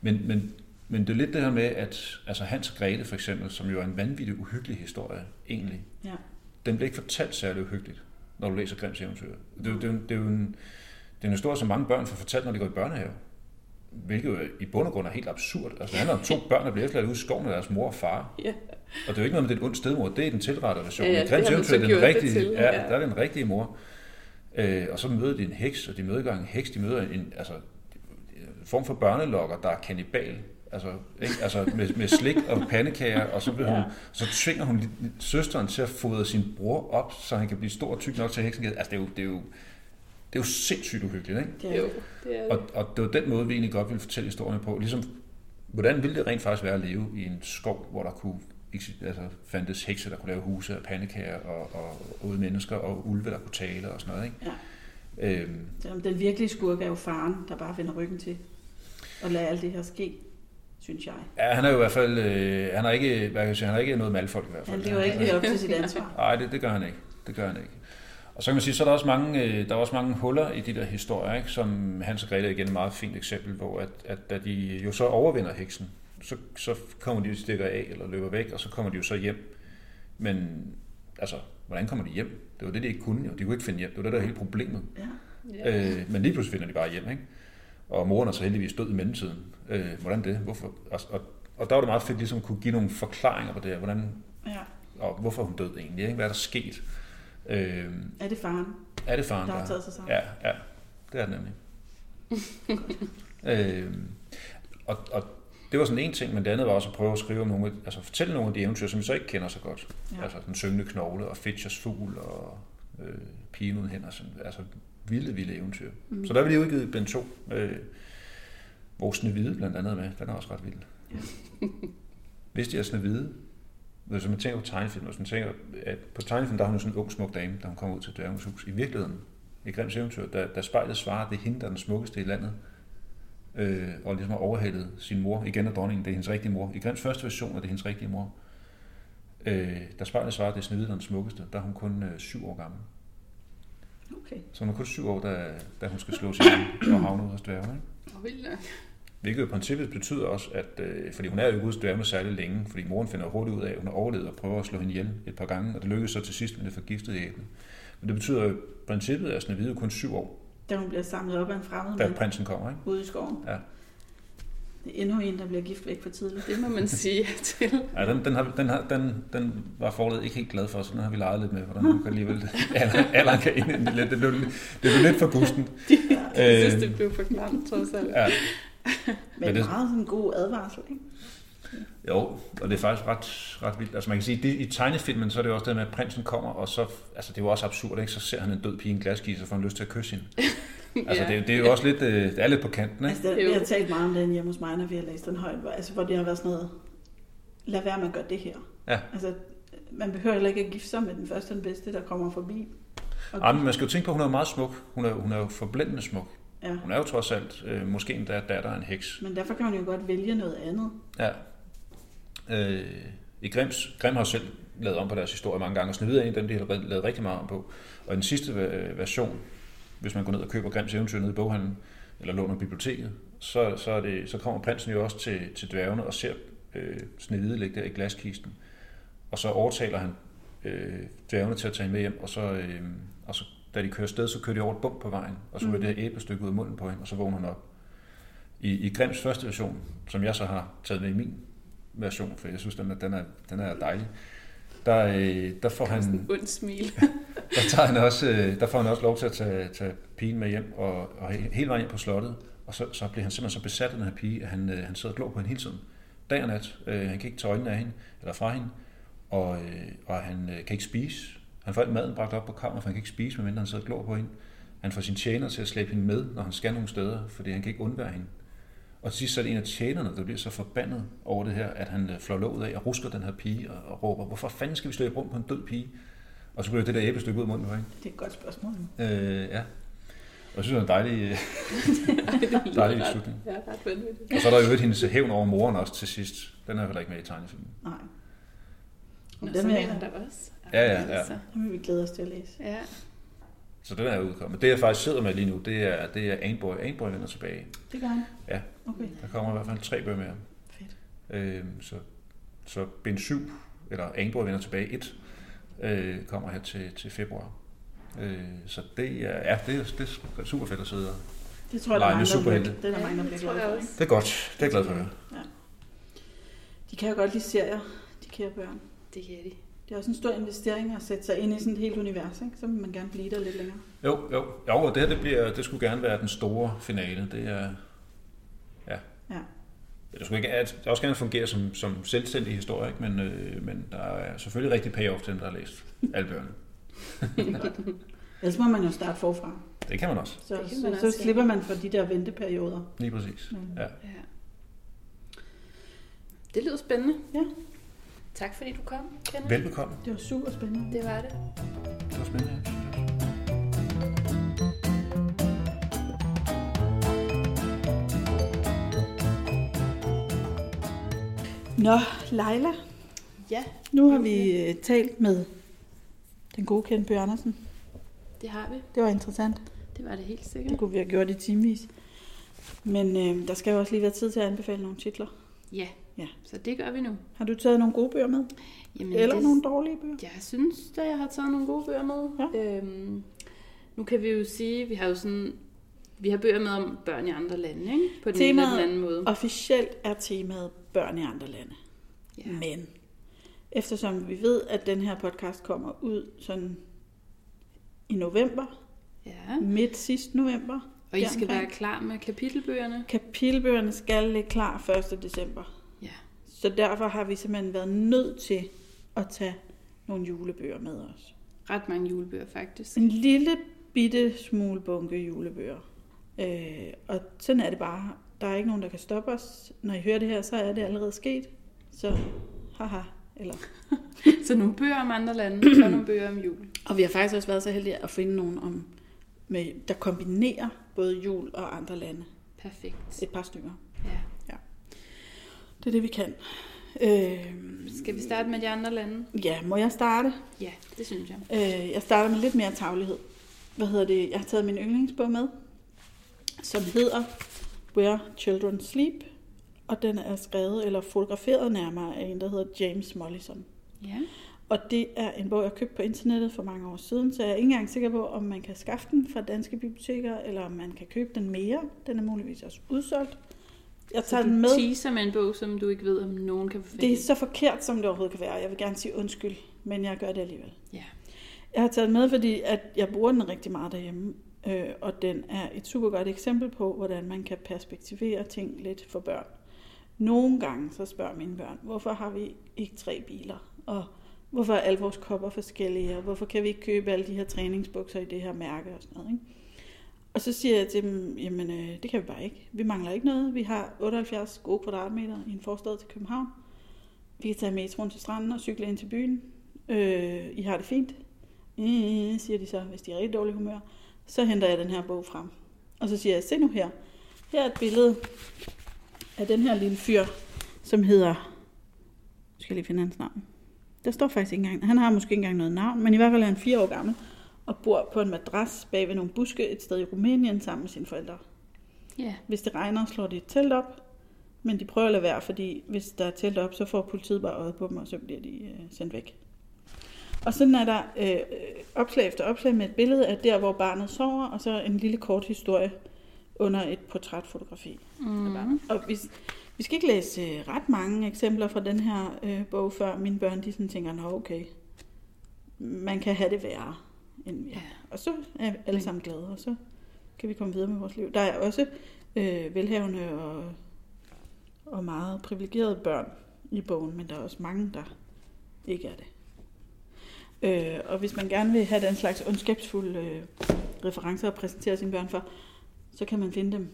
Men, men, men det er lidt det her med, at altså Hans og Grete for eksempel, som jo er en vanvittig uhyggelig historie egentlig, Ja. den bliver ikke fortalt særlig uhyggeligt, når du læser Grimms eventyr. Det, er jo- det, jo- det er jo en, det er en historie, som mange børn får fortalt, når de går i børnehave. Hvilket jo i bund og grund er helt absurd. Altså, det handler om to børn, der bliver efterladt ude i skoven af deres mor og far. Ja. Og det er jo ikke noget med, det er en ond stedmor, det er den tilrettede version. Ja, ja, I eventyr så er den rigtige, til, ja, ja. der er den rigtige mor. Øh, og så møder de en heks, og de møder ikke en heks, de møder en, altså, en form for børnelokker, der er kannibal. Altså, ikke? altså med, med slik og pandekager, og så, vil hun, Ja. så tvinger hun søsteren til at fodre sin bror op, så han kan blive stor og tyk nok til heksen. Altså, det er jo, det er jo, det er jo sindssygt uhyggeligt, ikke? Det er Jo, det. det er det. Og, og det var den måde, vi egentlig godt ville fortælle historien på. Ligesom, hvordan ville det rent faktisk være at leve i en skov, hvor der kunne altså, fandtes hekse, der kunne lave huse og pandekager, og, og, og mennesker, og ulve, der kunne tale og sådan noget, ikke? Ja. Øhm, Selvom den virkelige skurk er jo faren, der bare vender ryggen til og lader alt det her ske, synes jeg. ja, han er jo i hvert fald, øh, han har ikke, hvad kan jeg sige, han har ikke noget malfolk i hvert fald. Han lever ikke lige op til sit ansvar. Nej, det, det gør han ikke. Det gør han ikke. Og så kan man sige, så er der også mange, øh, der er også mange huller i de der historier, ikke? som Hans og Grete er igen et meget fint eksempel, hvor at, at da de jo så overvinder heksen, så, så kommer de stikker af eller løber væk, og så kommer de jo så hjem. Men altså, hvordan kommer de hjem? Det var det, de ikke kunne jo. De kunne ikke finde hjem. Det var det, der var hele problemet. Ja. Ja. Øh, men lige pludselig finder de bare hjem, ikke? Og moren er så heldigvis død i mellemtiden. Øh, hvordan det? Hvorfor? Og, og, og der var det meget fedt ligesom at kunne give nogle forklaringer på det her. Hvordan, ja. og hvorfor hun død egentlig? Ikke? Hvad er der sket? Øh, Er det faren, er det faren, der har taget sig sammen? Ja, ja, det er det nemlig. øh, og, og det var sådan en ting, men det andet var også at prøve at skrive om nogle, altså fortælle nogle af de eventyr, som vi så ikke kender så godt. Ja. Ja. Altså den syngende knogle og Fitchers fugl og øh, pigen uden hænder. Sådan, altså vilde, vilde eventyr. Mm. Så der vi lige udgivet Ben 2. Øh, hvor Snevide blandt andet med. Den er også ret vild. Vidste jeg, Snevide, hvis man tænker på tegnefilm, hvis man tænker, at på tegnefilm, der har hun sådan en ung, smuk dame, der hun kommer ud til dværgens hus. I virkeligheden, i Grimms eventyr, der, der spejlet svarer, det er hende, der er den smukkeste i landet. Øh, og ligesom har overhalet sin mor. Igen er dronningen, det er hendes rigtige mor. I Grimms første version er det hendes rigtige mor. Øh, der spejlet svarer, det er Snevide, er den smukkeste. Der er hun kun øh, syv år gammel. Okay. Så hun er kun syv år, da, da hun skal slå sig ihjel og havne ud hos dværgen. Ikke? Og vildt nok. Hvilket i princippet betyder også, at øh, fordi hun er jo ikke ude særlig længe, fordi moren finder hurtigt ud af, at hun har overlevet og prøver at slå hende ihjel et par gange, og det lykkes så til sidst med det forgiftede æble. Men det betyder jo i princippet, at Snevide er kun syv år, Da hun bliver samlet op af en fremmed da mand prinsen kommer. Ikke? ude i skoven. Ja. Det er endnu en, der bliver gift væk for tidligt. Det må man sige til. Ja, den, den, har, den, har, den, den var forledet ikke helt glad for, så den har vi leget lidt med, hvordan hun kan alligevel alderen, kan ind i det lidt. Det blev, det blev lidt for gusten. Jeg synes, Øh, det blev for klamt, trods alt. Ja, Men Men det- meget sådan en god advarsel, ikke? Jo, og det er faktisk ret, ret vildt. Altså man kan sige, det, i tegnefilmen, så er det jo også det med, at prinsen kommer, og så, altså det er jo også absurd, ikke? Så ser han en død pige i en glaskise, og får han lyst til at kysse hende. Altså Ja. det, det er jo også lidt, øh, det er lidt på kanten, ikke? Altså, Jo. vi har talt meget om den hjemme hos mig, når vi har læst den højt, hvor, altså, hvor det har været sådan noget, lad være med at gøre det her. Ja. Altså, man behøver heller ikke at gifte sig med den første og den bedste, der kommer forbi. Og Ja, men man skal jo tænke på, at hun er meget smuk. Hun er, hun er jo forblændende smuk. ja. Hun er jo trods alt øh, måske endda datter af en heks. Men derfor kan man jo godt vælge noget andet. Ja. Øh, I Grims, Grim har selv lavet om på deres historie mange gange, og Snehvide er en af dem, de har lavet rigtig meget om på. Og den sidste øh, version, hvis man går ned og køber Grimms eventyr nede i boghandlen, eller låner biblioteket, så, så, er det, så kommer prinsen jo også til, til dværgene og ser øh, Snehvide ligge der i glaskisten. Og så overtaler han øh, dværgene til at tage med hjem, og så, øh, og så da de kører sted, så kører de over et bump på vejen, og så mm. det her æblestykke ud af munden på hende, og så vågner han op. I, I Grimms første version, som jeg så har taget med i min version, for jeg synes, den er, den er, den er dejlig, der, øh, der får han... En smil. der, tager han også, øh, der får han også lov til at tage, tage pigen med hjem, og, og hele vejen hjem på slottet, og så, så bliver han simpelthen så besat af den her pige, at han, øh, han sidder og glor på hende hele tiden. Dag og nat. Øh, han kan ikke tage øjnene af hende, eller fra hende, og, øh, og han øh, kan ikke spise. Han får alt maden bragt op på kammer, for han kan ikke spise, medmindre han sidder og glor på hende. Han får sin tjener til at slæbe hende med, når han skal nogle steder, fordi han kan ikke undvære hende. Og til sidst så er det en af tjenerne, der bliver så forbandet over det her, at han øh, flår låget af og rusker den her pige og, og råber, hvorfor fanden skal vi slæbe rundt på en død pige? Og så bliver det der æblestykke ud af munden på hende. Det er et godt spørgsmål. Øh, ja. Og jeg synes, det er en dejlig, dejlig slutning. Ja, ret vanvittigt. Og så er der jo øvrigt hendes hævn over moren også til sidst. Den er heller ikke med i tegnefilmen. Nej. Nå, Den så er jeg- han der også. Ja, ja, ja. Altså, vi glæde os til at læse. ja. Så den er udkommet. Det jeg faktisk sidder med lige nu, det er, det er Anboy. Anboy vender tilbage. Det gør han? Ja. Okay, Der kommer i hvert fald tre bøger mere. fedt. Øhm, så, så bind 7, eller Anboy vender tilbage 1, øh, kommer her til, til februar. Øh, så det er, ja, det er, det er super fedt at sidde og... Det tror jeg, er Lege med superhelte. det er der mange, der det bliver glade for. Det er godt. Det er jeg glad for at høre. De kan jo godt lide serier, de kære børn. Det kan de. Det er også en stor investering at sætte sig ind i sådan et helt univers, ikke? så vil man gerne blive der lidt længere. Jo, jo. Jo, og det her, det, bliver, det skulle gerne være den store finale. Det er... Ja. Ja. Det skulle ikke, det også gerne fungere som, som selvstændig historie, ikke? Men, øh, men der er selvfølgelig rigtig payoff til dem, der har læst alle bøgerne. Ellers må man jo starte forfra. Det kan man også. Så, Det kan så, man så, også, ja. slipper man for de der venteperioder. Lige præcis. Men, Ja. Ja. Det lyder spændende. Ja. Tak fordi du kom, Kenneth. Velbekomme. Det var super spændende. Det var det. Det var spændende. ja. Nå, Leila, Ja, nu har vi øh, talt med den gode Ken Bøh Andersen. det har vi. Det var interessant. Det var det helt Det sikkert. kunne vi have gjort i timevis. Men øh, der skal jo også lige være tid til at anbefale nogle titler. Ja. Ja. Så det gør vi nu. Har du taget nogle gode bøger med? Jamen, Eller det, nogle dårlige bøger? Jeg synes, at jeg har taget nogle gode bøger med. Ja. Øhm, nu kan vi jo sige, vi har jo sådan, vi har bøger med om børn i andre lande, ikke? På den ene Temaet- eller den anden måde. Officielt er temaet børn i andre lande. Ja. Men eftersom vi ved, at den her podcast kommer ud sådan i november, ja. midt sidst november, Og I skal deromkring. være klar med kapitelbøgerne. kapitelbøgerne skal ligge klar 1. december. Så derfor har vi simpelthen været nødt til at tage nogle julebøger med os. Ret mange julebøger, faktisk. En lille bitte smule bunke julebøger. Øh, og sådan er det bare. Der er ikke nogen, der kan stoppe os. Når I hører det her, så er det allerede sket. Så haha. Eller. Så nogle bøger om andre lande, og nogle bøger om jul. Og vi har faktisk også været så heldige at finde nogen, om, med, der kombinerer både jul og andre lande. Perfekt. Et par stykker. Ja. Det er det, vi kan. Øh, Skal vi starte med de andre lande? ja, må jeg starte? Ja, det synes jeg. Øh, jeg starter med lidt mere taglighed. Hvad hedder det? Jeg har taget min yndlingsbog med, som hedder Where Children Sleep, og den er skrevet eller fotograferet nærmere af en, der hedder James Mollison. Ja. Og det er en bog, jeg købte på internettet for mange år siden, så jeg er ikke engang sikker på, om man kan skaffe den fra danske biblioteker, eller om man kan købe den mere. Den er muligvis også udsolgt. Jeg Så tager den med. teaser med en bog, som du ikke ved, om nogen kan få Det er så forkert, som det overhovedet kan være. Jeg vil gerne sige undskyld, men jeg gør det alligevel. Ja. Jeg har taget den med, fordi at jeg bruger den rigtig meget derhjemme, øh, og den er et super godt eksempel på, hvordan man kan perspektivere ting lidt for børn. Nogle gange så spørger mine børn, hvorfor har vi ikke tre biler? Og hvorfor er alle vores kopper forskellige? Og hvorfor kan vi ikke købe alle de her træningsbukser i det her mærke og sådan noget? Ikke? Og så siger jeg til dem, jamen øh, det kan vi bare ikke. Vi mangler ikke noget. Vi har 78 gode kvadratmeter i en forstad til København. Vi kan tage metroen til stranden og cykle ind til byen. Øh, I har det fint. Øh, siger de så, hvis de er rigtig dårlig humør. Så henter jeg den her bog frem. Og så siger jeg, se nu her. Her er et billede af den her lille fyr, som hedder... Nu skal jeg lige finde hans navn. Der står faktisk ikke engang. Han har måske ikke engang noget navn, men i hvert fald er han fire år gammel og bor på en madras bag ved nogle buske et sted i Rumænien sammen med sine forældre. Ja. Hvis det regner, slår de et telt op, men de prøver at lade være, fordi hvis der er telt op, så får politiet bare øjet på dem, og så bliver de øh, sendt væk. Og sådan er der øh, opslag efter opslag med et billede af der, hvor barnet sover, og så en lille kort historie under et portrætfotografi. Mm. Og vi, vi skal ikke læse øh, ret mange eksempler fra den her øh, bog, før mine børn de sådan tænker, nå okay, man kan have det værre end vi er. Og så er vi alle sammen glade, og så kan vi komme videre med vores liv. Der er også øh, velhavende og, og meget privilegerede børn i bogen, men der er også mange, der ikke er det. Øh, og hvis man gerne vil have den slags ondskabsfulde øh, referencer at præsentere sine børn for, så kan man finde dem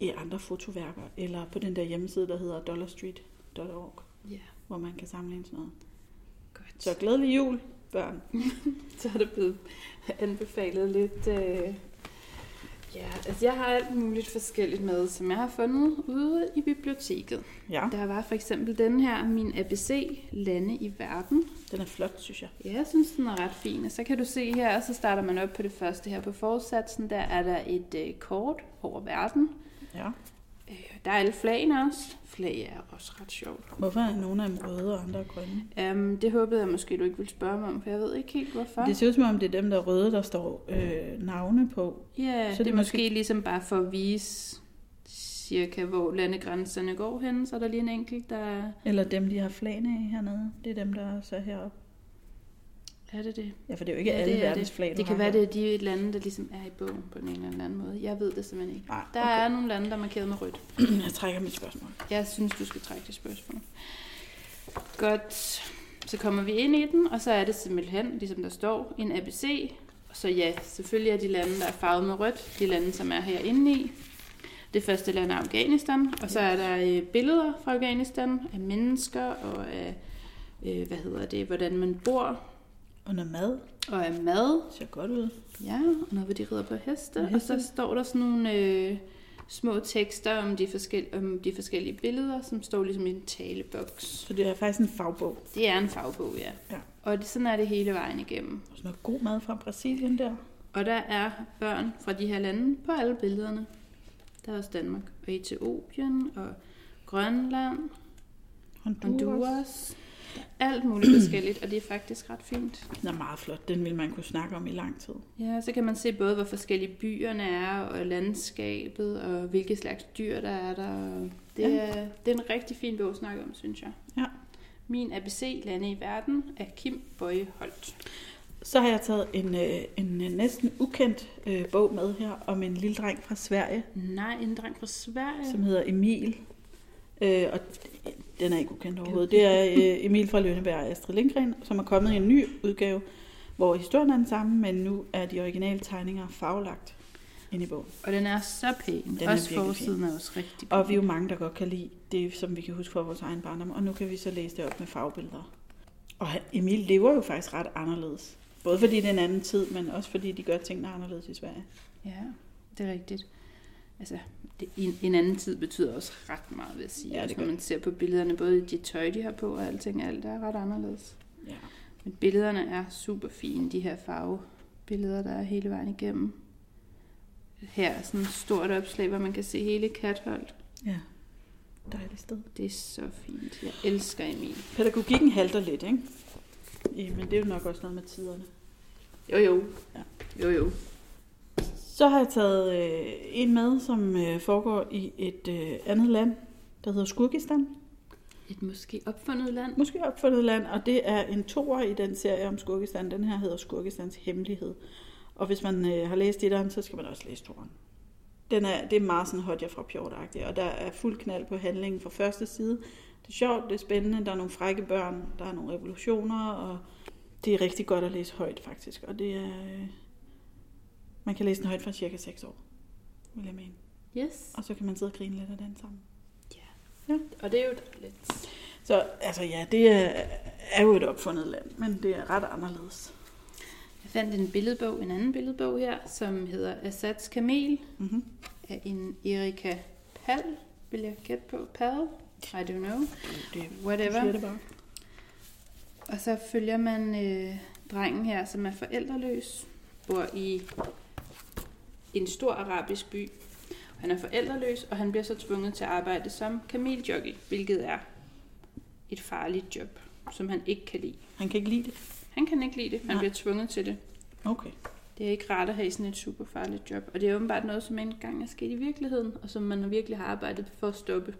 i andre fotoværker, eller på den der hjemmeside, der hedder dollarstreet.org, Ja, hvor man kan sammenligne sådan noget. godt. Så glædelig jul, børn. Så er det blevet anbefalet lidt... Øh... Ja, altså jeg har alt muligt forskelligt med, som jeg har fundet ude i biblioteket. Ja, Der var for eksempel den her, min ABC, Lande i verden. den er flot, synes jeg. Ja, jeg synes, den er ret fin. Og så kan du se her, så starter man op på det første her på forsatsen. Der er der et øh, kort over verden. Ja. Øh, der er alle flagene også. Flag er også ret sjovt. Hvorfor er nogle af dem røde og andre er grønne? Um, det håbede jeg måske, du ikke ville spørge mig om, for jeg ved ikke helt, hvorfor. Det ser ud som om, det er dem, der er røde, der står øh, navne på. Ja, Så så det det er er måske ligesom bare for at vise cirka, hvor landegrænserne går hen. Så er der lige en enkelt, der... Eller dem, de har flagene af hernede. Det er dem, der er så heroppe. Er det det? Ja, for det er jo ikke Ja, alle det er verdens det. Det kan være, det er de lande, der ligesom er i bogen på den ene eller anden måde. Jeg ved det simpelthen ikke. Nej, Der okay. er nogle lande, der er markeret med rødt. Jeg trækker mit spørgsmål. Jeg synes, du skal trække det spørgsmål. Godt. Så kommer vi ind i den, og så er det simpelthen, ligesom der står, en ABC. Så ja, selvfølgelig er de lande, der er farvet med rødt, de lande, som er herinde i. Det første land er Afghanistan, og så er der øh, billeder fra Afghanistan af mennesker og af, øh, hvad hedder det, hvordan man bor, Og noget mad og af mad. ser godt ud. Ja, og noget, hvor de rider på heste. På Og heste. så står der sådan nogle øh, små tekster om de, forskel, om de forskellige billeder, som står ligesom i en taleboks. Så det er faktisk en fagbog. Det er en fagbog, ja. Ja. Og det, sådan er det hele vejen igennem. Og sådan noget god mad fra Brasilien der. Og der er børn fra de her lande på alle billederne. Der er også Danmark og Etiopien og Grønland, Honduras. Honduras. Alt muligt forskelligt, og det er faktisk ret fint. Den er meget flot. Den vil man kunne snakke om i lang tid. Ja, så kan man se både, hvor forskellige byerne er, og landskabet, og hvilke slags dyr der er der. Det, Ja. er, det er en rigtig fin bog at snakke om, synes jeg. Ja. Min ABC, Lande i verden, af Kim Bøje Holt. Så har jeg taget en, øh, en øh, næsten ukendt øh, bog med her om en lille dreng fra Sverige, Nej, en dreng fra Sverige. som hedder Emil. Øh, og den er ikke ukendt overhovedet. Det er øh, Emil fra Lønneberg og Astrid Lindgren, som er kommet i en ny udgave, hvor historien er den samme, men nu er de originale tegninger faglagt ind i bogen. Og den er så pæn. Den er også virkelig forsiden er også rigtig pæn. Og vi er jo mange, der godt kan lide det, som vi kan huske fra vores egen barndom, og nu kan vi så læse det op med fagbilleder. Og Emil lever jo faktisk ret anderledes. Både fordi det er en anden tid, men også fordi de gør tingene anderledes i Sverige. Ja, det er rigtigt. Altså, det, en, en anden tid betyder også ret meget, vil jeg sige. Ja, Ja, det altså, gør når man ser på billederne, både de tøj, de har på, og alting, alt er ret anderledes. Ja. Men billederne er super fine, de her farvebilleder, der er hele vejen igennem. Her er sådan et stort opslag, hvor man kan se hele Katholdt. ja. Dejligt sted. Det er så fint. Jeg elsker Emil. Pædagogikken halter lidt, ikke? Ja, men det er jo nok også noget med tiderne. Jo, jo. Ja. Jo, jo. Så har jeg taget øh, en med, som øh, foregår i et øh, andet land, der hedder Skurkistan. Et måske opfundet land. Måske opfundet land, og det er en toer i den serie om Skurkistan. Den her hedder Skurkistans Hemmelighed. Og hvis man øh, har læst etteren, så skal man også læse toeren. Den er, det er meget sådan Hodja fra pjort og der er fuld knald på handlingen fra første side. Det er sjovt, det er spændende, der er nogle frække børn, der er nogle revolutioner, og det er rigtig godt at læse højt faktisk. Og det er, øh, man kan læse den højt fra cirka 6 år, vil jeg mene. Yes. Og så kan man sidde og grine lidt af den sammen. Og det er jo lidt... Så altså ja, det er, er jo et opfundet land, men det er ret anderledes. Jeg fandt en billedbog, en anden billedbog her, som hedder Assads Kamel Mm-hmm. af en Erika Pal, vil jeg gætte på. Pal? I don't know. Det, Whatever. Det bare. Og så følger man øh, drengen her, som er forældreløs, bor i en stor arabisk by. Han er forældreløs, og han bliver så tvunget til at arbejde som kameljockey, hvilket er et farligt job, som han ikke kan lide. Han kan ikke lide det. Han kan ikke lide det, han Nej. bliver tvunget til det. Okay. Det er ikke rart at have sådan et super farligt job, og det er åbenbart noget, som engang er sket i virkeligheden, og som man virkelig har arbejdet for at stoppe.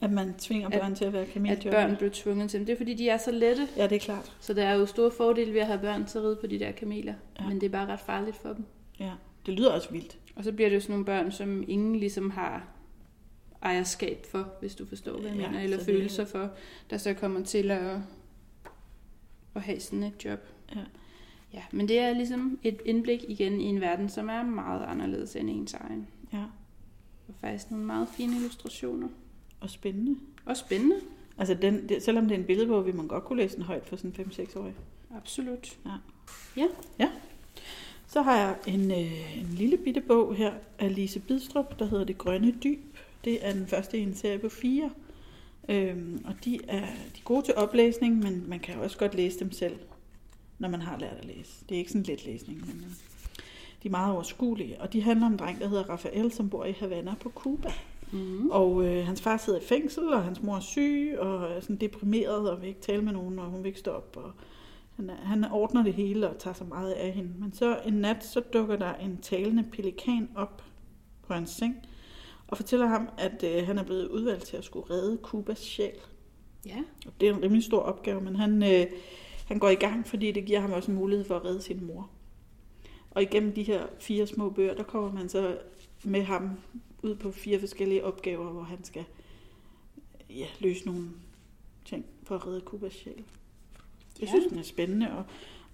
At man tvinger At- børn til at være At kameljockey. børn blev tvunget til dem. Det er fordi, de er så lette, Ja, det er klart. så der er jo store fordele ved at have børn til at ride på de der kameler, ja. men det er bare ret farligt for dem. Ja. Det lyder også vildt. Og så bliver det jo sådan nogle børn, som ingen ligesom har ejerskab for, hvis du forstår, hvad jeg Ja, mener, eller følelser for, der så kommer til at, at have sådan et job. Ja. Ja, men det er ligesom et indblik igen i en verden, som er meget anderledes end ens egen. Ja. Og faktisk nogle meget fine illustrationer. Og spændende. Og spændende. Altså, den, det, selvom det er en billedbog, vil man godt kunne læse den højt for sådan en 5-6-årig. Absolut. Så har jeg en, øh, en lille bitte bog her af Lise Bidstrup, der hedder Det Grønne Dyb. Det er den første i en serie på fire. Øhm, og de er, de er gode til oplæsning, men man kan også godt læse dem selv, når man har lært at læse. Det er ikke sådan en let læsning, men øh, de er meget overskuelige. Og de handler om en dreng, der hedder Rafael, som bor i Havana på Cuba. Mm. Og øh, hans far sidder i fængsel, og hans mor er syg, og er sådan deprimeret, og vil ikke tale med nogen, og hun vil ikke stå op. Og han, er, han ordner det hele og tager så meget af hende. Men så en nat, så dukker der en talende pelikan op på hans seng, og fortæller ham, at øh, han er blevet udvalgt til at skulle redde Kubas sjæl. Ja. Og det er en rimelig stor opgave, men han, øh, han går i gang, fordi det giver ham også mulighed for at redde sin mor. Og igennem de her fire små bøger, der kommer man så med ham ud på fire forskellige opgaver, hvor han skal ja, løse nogle ting for at redde Kubas sjæl. Jeg synes, den er spændende, og,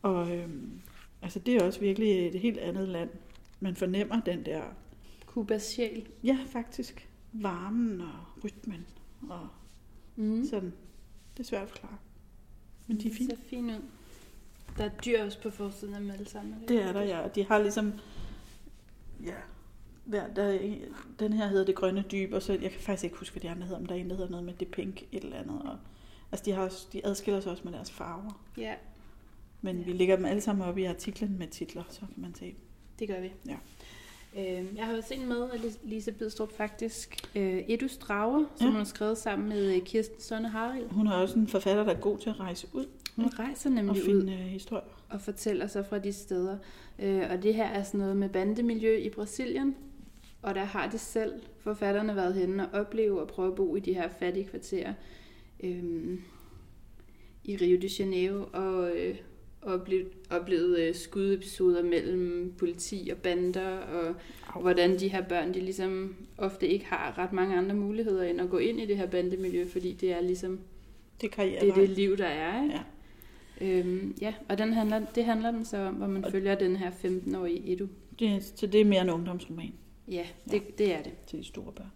og øhm, altså, det er også virkelig et helt andet land. Man fornemmer den der, Kubas sjæl. ja faktisk, varmen og rytmen og Mm. sådan. Det er svært at forklare. Men de er Det fine. ser fint ud. Der er dyr også på forsiden af dem alle sammen. Det er der, ja. De har ligesom... Ja. Hver, der, er- den her hedder Det Grønne Dyb, og så, jeg kan faktisk ikke huske, hvad de andre hedder, men der er en, der hedder noget med Det Pink et eller andet. Og, altså, de, har, også- de adskiller sig også med deres farver. Ja, Men Ja. vi lægger dem alle sammen op i artiklen med titler, så kan man se dem. det gør vi. Ja. Øh, jeg har også en med af Lis- Lise Bidstrup faktisk. Øh, Edus Drager, som Ja. hun har skrevet sammen med øh, Kirsten Sonne Harald. Hun er også en forfatter, der er god til at rejse ud Hun rejser og nemlig ud finde øh, historier. og fortæller sig fra de steder. Øh, og det her er sådan noget med bandemiljø i Brasilien. Og der har de selv, forfatterne, været henne og opleve og prøve at bo i de her fattige kvarterer øh, i Rio de Janeiro. Og øh, oplevet, oplevet øh, skudepisoder mellem politi og bander, og Au. hvordan de her børn, de ligesom ofte ikke har ret mange andre muligheder end at gå ind i det her bandemiljø, fordi det er ligesom Det det er det liv, der er. Ikke? Ja. Øhm, ja, og den handler, det handler den så om, hvor man Og- følger den her 15-årige Edu. Det, så det er mere en ungdomsroman Ja, det, det er det. til de store børn.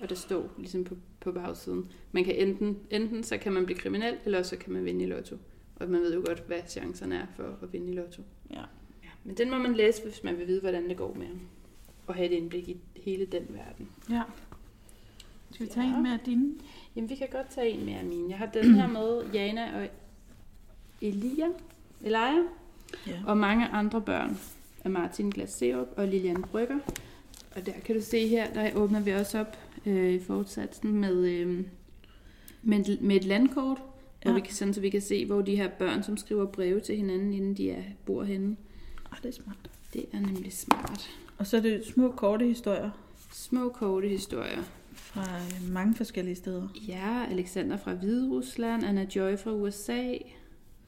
Og der står ligesom på, på bagsiden. Man kan enten, enten så kan man blive kriminel, eller så kan man vinde i lotto. Og man ved jo godt, hvad chancerne er for at vinde i lotto. Ja. Ja, men den må man læse, hvis man vil vide, hvordan det går med ham. Og have et indblik i hele den verden. ja. Skal vi tage Ja. en med af dine? Jamen, vi kan godt tage en mere af mine. Jeg har den her med Jana og Elia, Elia Ja. og mange andre børn af Martin Glaserup og Lilian Brygger. Og der kan du se her, der åbner vi også op øh, i fortsatsen med, øh, med, et- med et landkort, hvor Ja. vi kan, sådan, så vi kan se, hvor de her børn, som skriver breve til hinanden, inden de er, bor henne. Ah, det er smart. Det er nemlig smart. Og så er det små, korte historier Små, korte historier. fra øh, mange forskellige steder. Ja, Alexander fra Hviderusland, Anna Joy fra USA,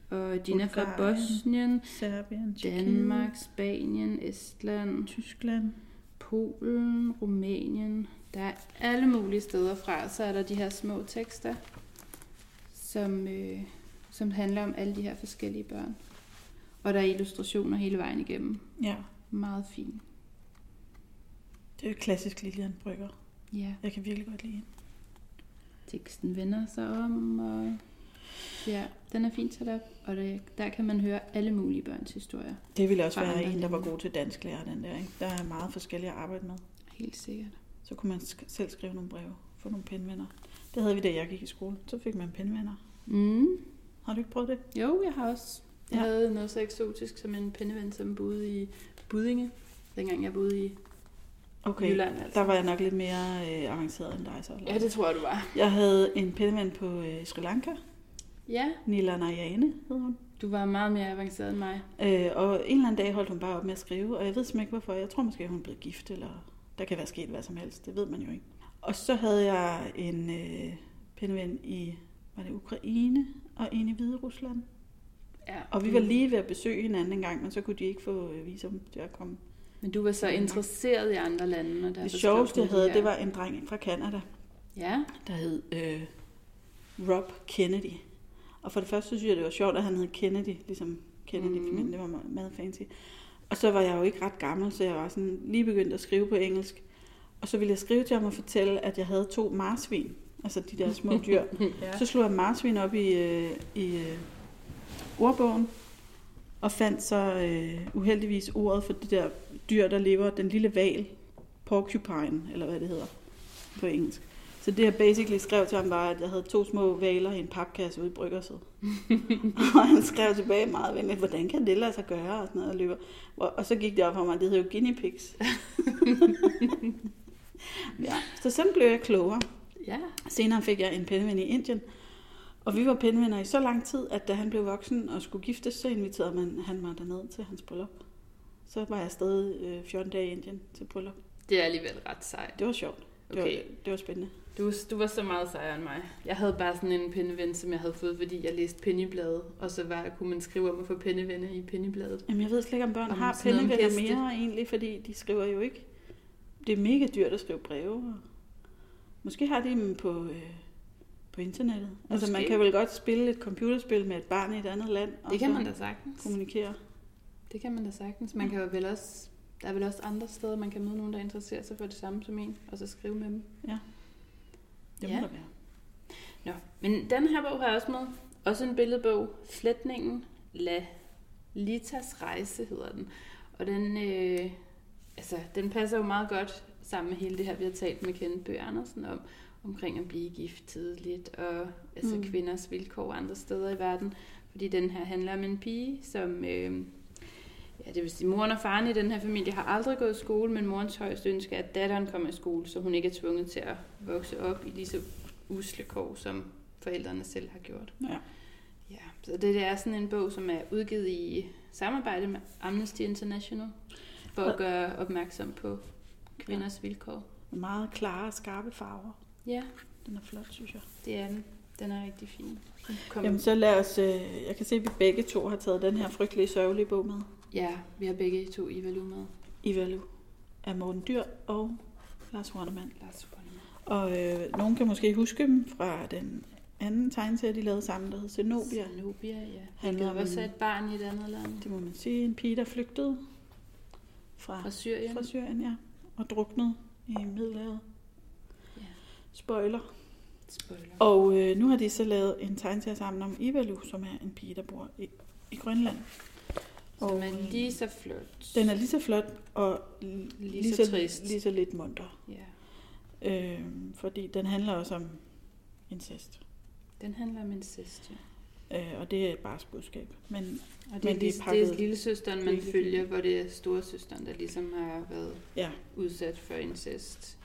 og Dina fra Bulgarien. Bosnien, Serbien, Danmark, Spanien, Estland, Tyskland. Polen, Rumænien. Der er alle mulige steder fra. Så er der de her små tekster, som, øh, som handler om alle de her forskellige børn. Og der er illustrationer hele vejen igennem. Ja, Meget fint. det er jo klassisk Lilian Brygger. Ja, Jeg kan virkelig godt lide hende. teksten vender sig om, og ja, den er fint sat op. Og der, der kan man høre alle mulige børns historier. Det ville også være en, der var god til dansklærer, den der. Ikke? Der er meget forskellige at arbejde med. Helt sikkert. Så kunne man sk- selv skrive nogle breve, få nogle penvenner. Det havde vi, da jeg gik i skole. Så fik man penvenner. Mm. Har du ikke prøvet det? Jo, jeg har også. Jeg Ja. havde noget så eksotisk som en pindeven, som boede i Budinge, dengang jeg boede i Okay, Jylland. Altså. der var jeg nok lidt mere øh, avanceret end dig så. eller? Ja, det tror jeg, du var. Jeg havde en pindeven på øh, Sri Lanka. Ja, Nila Narayane hed hun. du var meget mere avanceret end mig. Øh, og en eller anden dag holdt hun bare op med at skrive, og jeg ved simpelthen ikke hvorfor. Jeg tror måske, hun blevet gift, eller der kan være sket hvad som helst. Det ved man jo ikke. Og så havde jeg en øh, pindeven i, var det Ukraine, og en i Hvide Rusland. Ja. Og vi var lige ved at besøge hinanden en gang, men så kunne de ikke få øh, visum til at komme. Men du var så interesseret i andre lande, og der Det sjoveste, jeg havde, det var en dreng fra Canada, Ja, der hed øh, Rob Kennedy. Og for det første synes jeg, det var sjovt, at han hed Kennedy, ligesom Kennedy-familien, Mhm. det var meget fancy. Og så var jeg jo ikke ret gammel, så jeg var sådan lige begyndt at skrive på engelsk. Og så ville jeg skrive til ham og fortælle, at jeg havde to marsvin, altså de der små dyr. ja. Så slog jeg marsvin op i, øh, i øh, ordbogen, og fandt så øh, uheldigvis ordet for det der dyr, der lever, den lille val, porcupine, eller hvad det hedder på engelsk. Så det jeg basically skrev til ham var, at jeg havde to små valer i en papkasse ude i Bryggerset. og han skrev tilbage meget venligt, hvordan kan det lade sig gøre, og sådan noget, og, løber. Og, og så gik det op for mig, at det hedder jo guinea pigs. ja, så sådan blev jeg klogere. ja. Senere fik jeg en penneven i Indien, og vi var pennevenner i så lang tid, at da han blev voksen og skulle giftes, så inviterede man, han mig derned til hans bryllup. Så var jeg stadig øh, 14 dage i Indien til bryllup. Det er alligevel ret sejt. Det var sjovt. Det, Okay. var, det var spændende. Du, du var så meget sejere end mig. Jeg havde bare sådan en penneven, som jeg havde fået, fordi jeg læste Pennybladet. Og så var, kunne man skrive om at få pennevenner i Pennybladet. Jamen, jeg ved slet ikke, om børn Om har pennevenner mere egentlig, fordi de skriver jo ikke. Det er mega dyrt at skrive breve. Måske har de dem på, øh, på internettet. Altså, man Måske. kan vel godt spille et computerspil med et barn i et andet land, og Det kan man da sagtens. kommunikere. Det kan man da sagtens. Man kan jo vel også, der er vel også andre steder, man kan møde nogen, der interesserer sig for det samme som en, og så skrive med dem. Det Ja. må der være. Nå, men den her bog har jeg også med. Også en billedbog. Flætningen La Litas rejse hedder den. Og den, øh, altså, den passer jo meget godt sammen med hele det her, vi har talt med Kenneth Bøge Andersen om, omkring at blive gift tidligt, og altså mm. kvinders vilkår andre steder i verden. Fordi den her handler om en pige, som... Øh, Ja, det vil sige, moren og faren i den her familie har aldrig gået i skole, men morens højeste ønske er, at datteren kommer i skole, så hun ikke er tvunget til at vokse op i lige så usle kår, som forældrene selv har gjort. Ja. Ja, så det, det er sådan en bog, som er udgivet i samarbejde med Amnesty International, for at Og- gøre opmærksom på kvinders vilkår. Meget klare, skarpe farver. Ja, Den er flot, synes jeg. det er den. Den er rigtig fin. Kom. Jamen så lad os, øh, jeg kan se, at vi begge to har taget den her frygtelige sørgelige bog med. Ja, vi har begge to Ivalu med. Ivalu af Morten Dyr og Lars Hornemann. Lars Hornemann. Og øh, nogen kan måske huske dem fra den anden tegneserie, de lavede sammen, der hed Zenobia. Zenobia, ja. Handler om også et barn i et andet land. Det må man sige. En pige, der flygtede fra, Fra Syrien. fra Syrien, ja. Og druknede i Middelhavet. Ja. Spoiler. Spoiler. Og øh, nu har de så lavet en tegneserie sammen om Ivalu, som er en pige, der bor i, i Grønland. Som er lige så flot. Den er lige så flot og Lige lige, så så, trist. lige så lidt munter. Ja. Øh, fordi den handler også om incest. Den handler om incest, ja. Øh, og det er et bare budskab. Men Og det, Men er, det er lige, det pakket er lille søsteren, man virkelig følger, hvor det er storesøsteren, der ligesom har været ja, udsat for incest.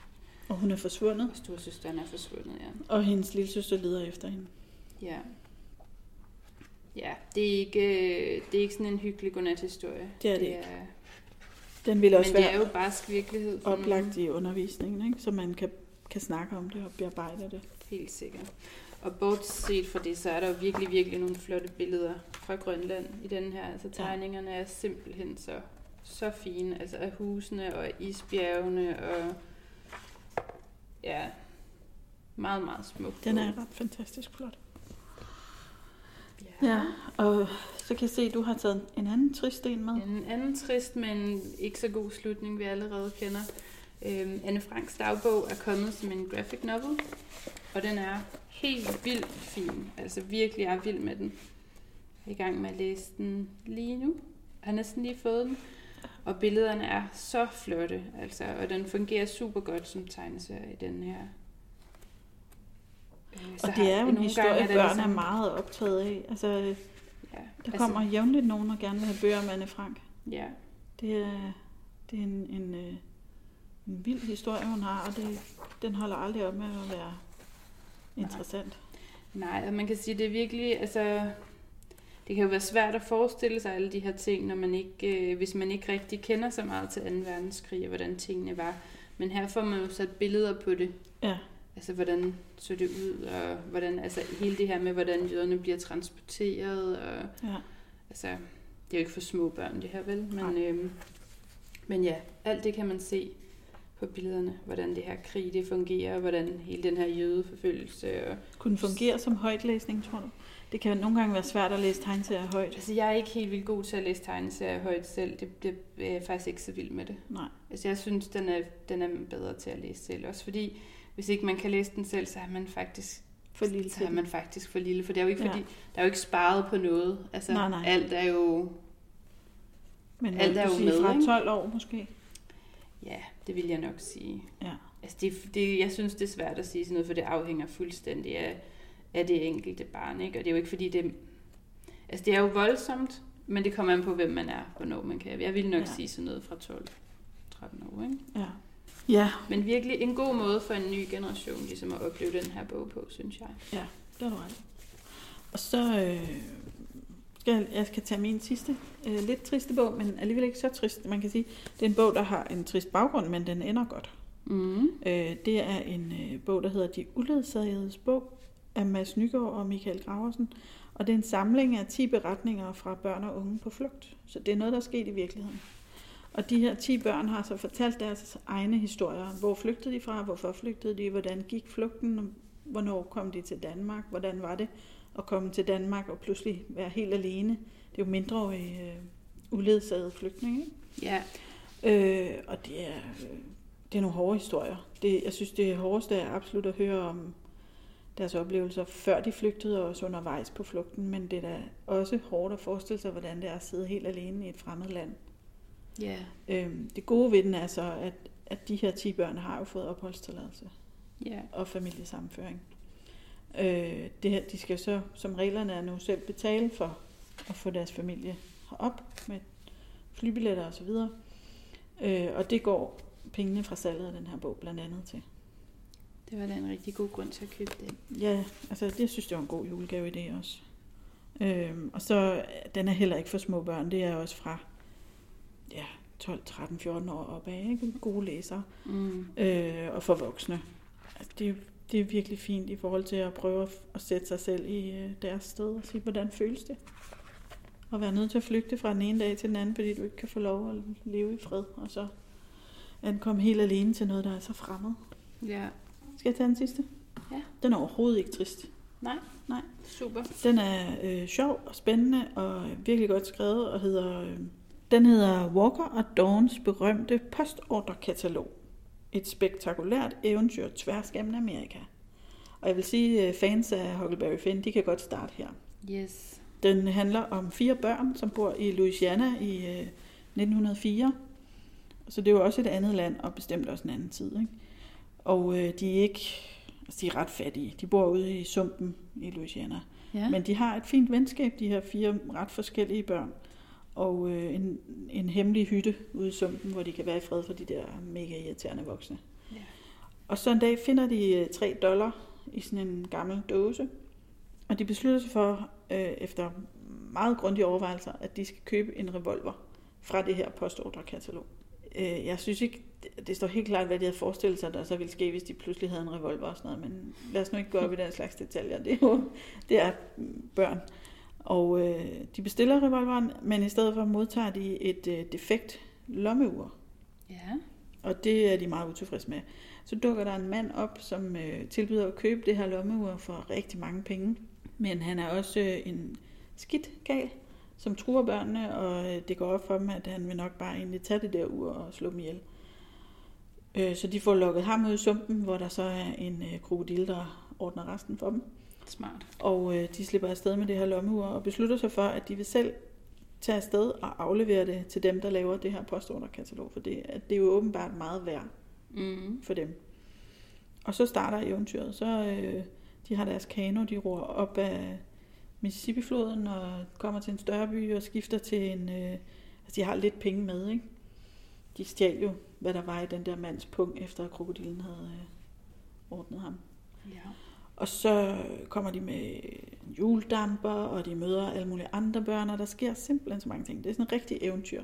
og hun er forsvundet. Og storesøsteren er forsvundet, ja. Og hendes lille søster leder efter hende. Ja. Ja, det er ikke, øh, det er ikke sådan en hyggelig godnat-historie. Det er det det ikke. er, Den vil også Men det være er jo barsk virkelighed for nogen. oplagt i undervisningen, ikke? så man kan, kan snakke om det og bearbejde det. Helt sikkert. Og bortset fra det, så er der jo virkelig, virkelig nogle flotte billeder fra Grønland i den her. Altså tegningerne er simpelthen så, så fine. Altså af husene og isbjergene og ja, meget, meget smukt. Den er ret fantastisk flot. Ja. Og så kan jeg se, at du har taget en anden trist en med. En anden trist, men ikke så god slutning, vi allerede kender. Øhm, Anne Franks dagbog er kommet som en graphic novel, og den er helt vildt fin. Altså virkelig er vild med den. Jeg er i gang med at læse den lige nu. Jeg har næsten lige fået den. Og billederne er så flotte, altså, og den fungerer super godt som tegneserie, den her. Øh, Og det er jo en historie, gange børn er ligesom- meget optaget af. Altså, Ja, der altså, kommer jævnligt nogen, der gerne vil have bøger om Anne Frank. Ja, Det er, det er en, en, øh, en vild historie, hun har, og det, den holder aldrig op med at være interessant. nej, og man kan sige, det er virkelig, altså, det kan jo være svært at forestille sig alle de her ting, når man ikke, øh, hvis man ikke rigtig kender så meget til 2. verdenskrig og hvordan tingene var. Men her får man jo sat billeder på det. Ja. Altså, hvordan så det ud, og hvordan, altså, hele det her med, hvordan jøderne bliver transporteret, og Ja. altså, det er jo ikke for små børn, det her, vel? Men, Nej. øhm, men ja, alt det kan man se på billederne, hvordan det her krig, det fungerer, og hvordan hele den her jødeforfølgelse, og Kunne fungere som højtlæsning, tror du? Det kan nogle gange være svært at læse tegneserier højt. Altså, jeg er ikke helt vildt god til at læse tegneserier højt selv. Det, det er jeg faktisk ikke så vild med det. Nej. Altså, jeg synes, den er, den er bedre til at læse selv. Også fordi, hvis ikke man kan læse den selv, så er man faktisk For lille så er man faktisk for lille. For det er jo ikke, Ja. fordi, der er jo ikke sparet på noget. Altså, Nej, nej. alt er jo... Men alt er jo sige, med, fra ikke? 12 år måske. Ja, det vil jeg nok sige. Ja. Altså, det, det, jeg synes, det er svært at sige sådan noget, for det afhænger fuldstændig af, af det enkelte barn. Ikke? Og det er jo ikke, fordi det... Altså, det er jo voldsomt, men det kommer an på, hvem man er, hvornår man kan. Jeg vil nok ja. sige sådan noget fra 12-13 år. Ikke? Ja. Ja, Men virkelig en god måde for en ny generation ligesom at opleve den her bog på, synes jeg. det er du ret. Og så øh, skal jeg, jeg skal tage min sidste, øh, lidt triste bog, men alligevel ikke så trist. Man kan sige, det er en bog, der har en trist baggrund, men den ender godt. Mm. Øh, det er en øh, bog, der hedder De uledsagedes bog af Mads Nygaard og Michael Graversen. Og det er en samling af 10 beretninger fra børn og unge på flugt. Så det er noget, der er sket i virkeligheden. Og de her 10 børn har så fortalt deres egne historier. Hvor flygtede de fra? Hvorfor flygtede de? Hvordan gik flugten? Hvornår kom de til Danmark? Hvordan var det at komme til Danmark og pludselig være helt alene? Det er jo mindreårige øh, uledsagede flygtninge. Ja, Øh, og det er, øh, det er nogle hårde historier. Det, jeg synes, det hårdeste er absolut at høre om deres oplevelser, før de flygtede og også undervejs på flugten. Men det er da også hårdt at forestille sig, hvordan det er at sidde helt alene i et fremmed land. Ja, Øh, det gode ved den er så, at, at de her 10 børn har jo fået opholdstilladelse ja, og familiesammenføring. Øh, det her, de skal så, som reglerne er nu, selv betale for at få deres familie herop med flybilletter osv. Øh, og det går pengene fra salget af den her bog blandt andet til. det var da en rigtig god grund til at købe det. Ja, altså det synes jeg var en god julegave i det også. Øhm, og så, den er heller ikke for små børn, det er også fra 12, 13, 14 år opad, ikke? Gode læsere. Mm. øh, og for voksne. Altså, det, det er virkelig fint i forhold til at prøve at, at sætte sig selv i øh, deres sted og sige, hvordan føles det? At være nødt til at flygte fra den ene dag til den anden, fordi du ikke kan få lov at leve i fred, og så ankomme helt alene til noget, der er så fremmed. Ja, Skal jeg tage den sidste? Ja. Den er overhovedet ikke trist. nej, Nej. super. Den er øh, sjov og spændende og virkelig godt skrevet og hedder øh, den hedder Walker og Dawns berømte postordrekatalog. Et spektakulært eventyr tværs gennem Amerika. Og jeg vil sige, øh, fans af Huckleberry Finn, de kan godt starte her. Yes. Den handler om fire børn, som bor i Louisiana i øh, 1904. Så det er jo også et andet land, og bestemt også en anden tid. Ikke? Og øh, de er ikke, altså de er ret fattige. De bor ude i sumpen i Louisiana. Ja. Men de har et fint venskab, de her fire ret forskellige børn. Og øh, en, en hemmelig hytte ude i sumpen, hvor de kan være i fred for de der mega irriterende voksne. Ja. Og så en dag finder de øh, 3 dollar i sådan en gammel dåse. Og de beslutter sig for, øh, efter meget grundige overvejelser, at de skal købe en revolver fra det her postordrekatalog. Øh, jeg synes ikke, det- står helt klart, hvad de havde forestillet sig, der så ville ske, hvis de pludselig havde en revolver og sådan noget. Men lad os nu ikke gå op i den slags detaljer. Det er jo det er børn. Og øh, de bestiller revolveren, men i stedet for modtager de et øh, defekt lommeur. Ja. Og det er de meget utilfredse med. Så dukker der en mand op, som øh, tilbyder at købe det her lommeur for rigtig mange penge. Men han er også øh, en skidt gal, som truer børnene, og øh, det går op for dem, at han vil nok bare egentlig tage det der ur og slå dem ihjel. Øh, så de får lukket ham ud i sumpen, hvor der så er en øh, krokodil, der ordner resten for dem. Smart. Og øh, de slipper afsted med det her lommeur og beslutter sig for, at de vil selv tage afsted og aflevere det til dem, der laver det her postorderkatalog, for det, at det er jo åbenbart meget værd Mm. for dem. Og så starter eventyret. Så øh, De har deres kano, de ror op af Mississippi-floden og kommer til en større by og skifter til en... Øh, altså, de har lidt penge med, ikke? De stjal jo, hvad der var i den der mands pung, efter at krokodilen havde øh, ordnet ham. Ja. Og så kommer de med juledamper, og de møder alle mulige andre børn, og der sker simpelthen så mange ting. Det er sådan en rigtig eventyr.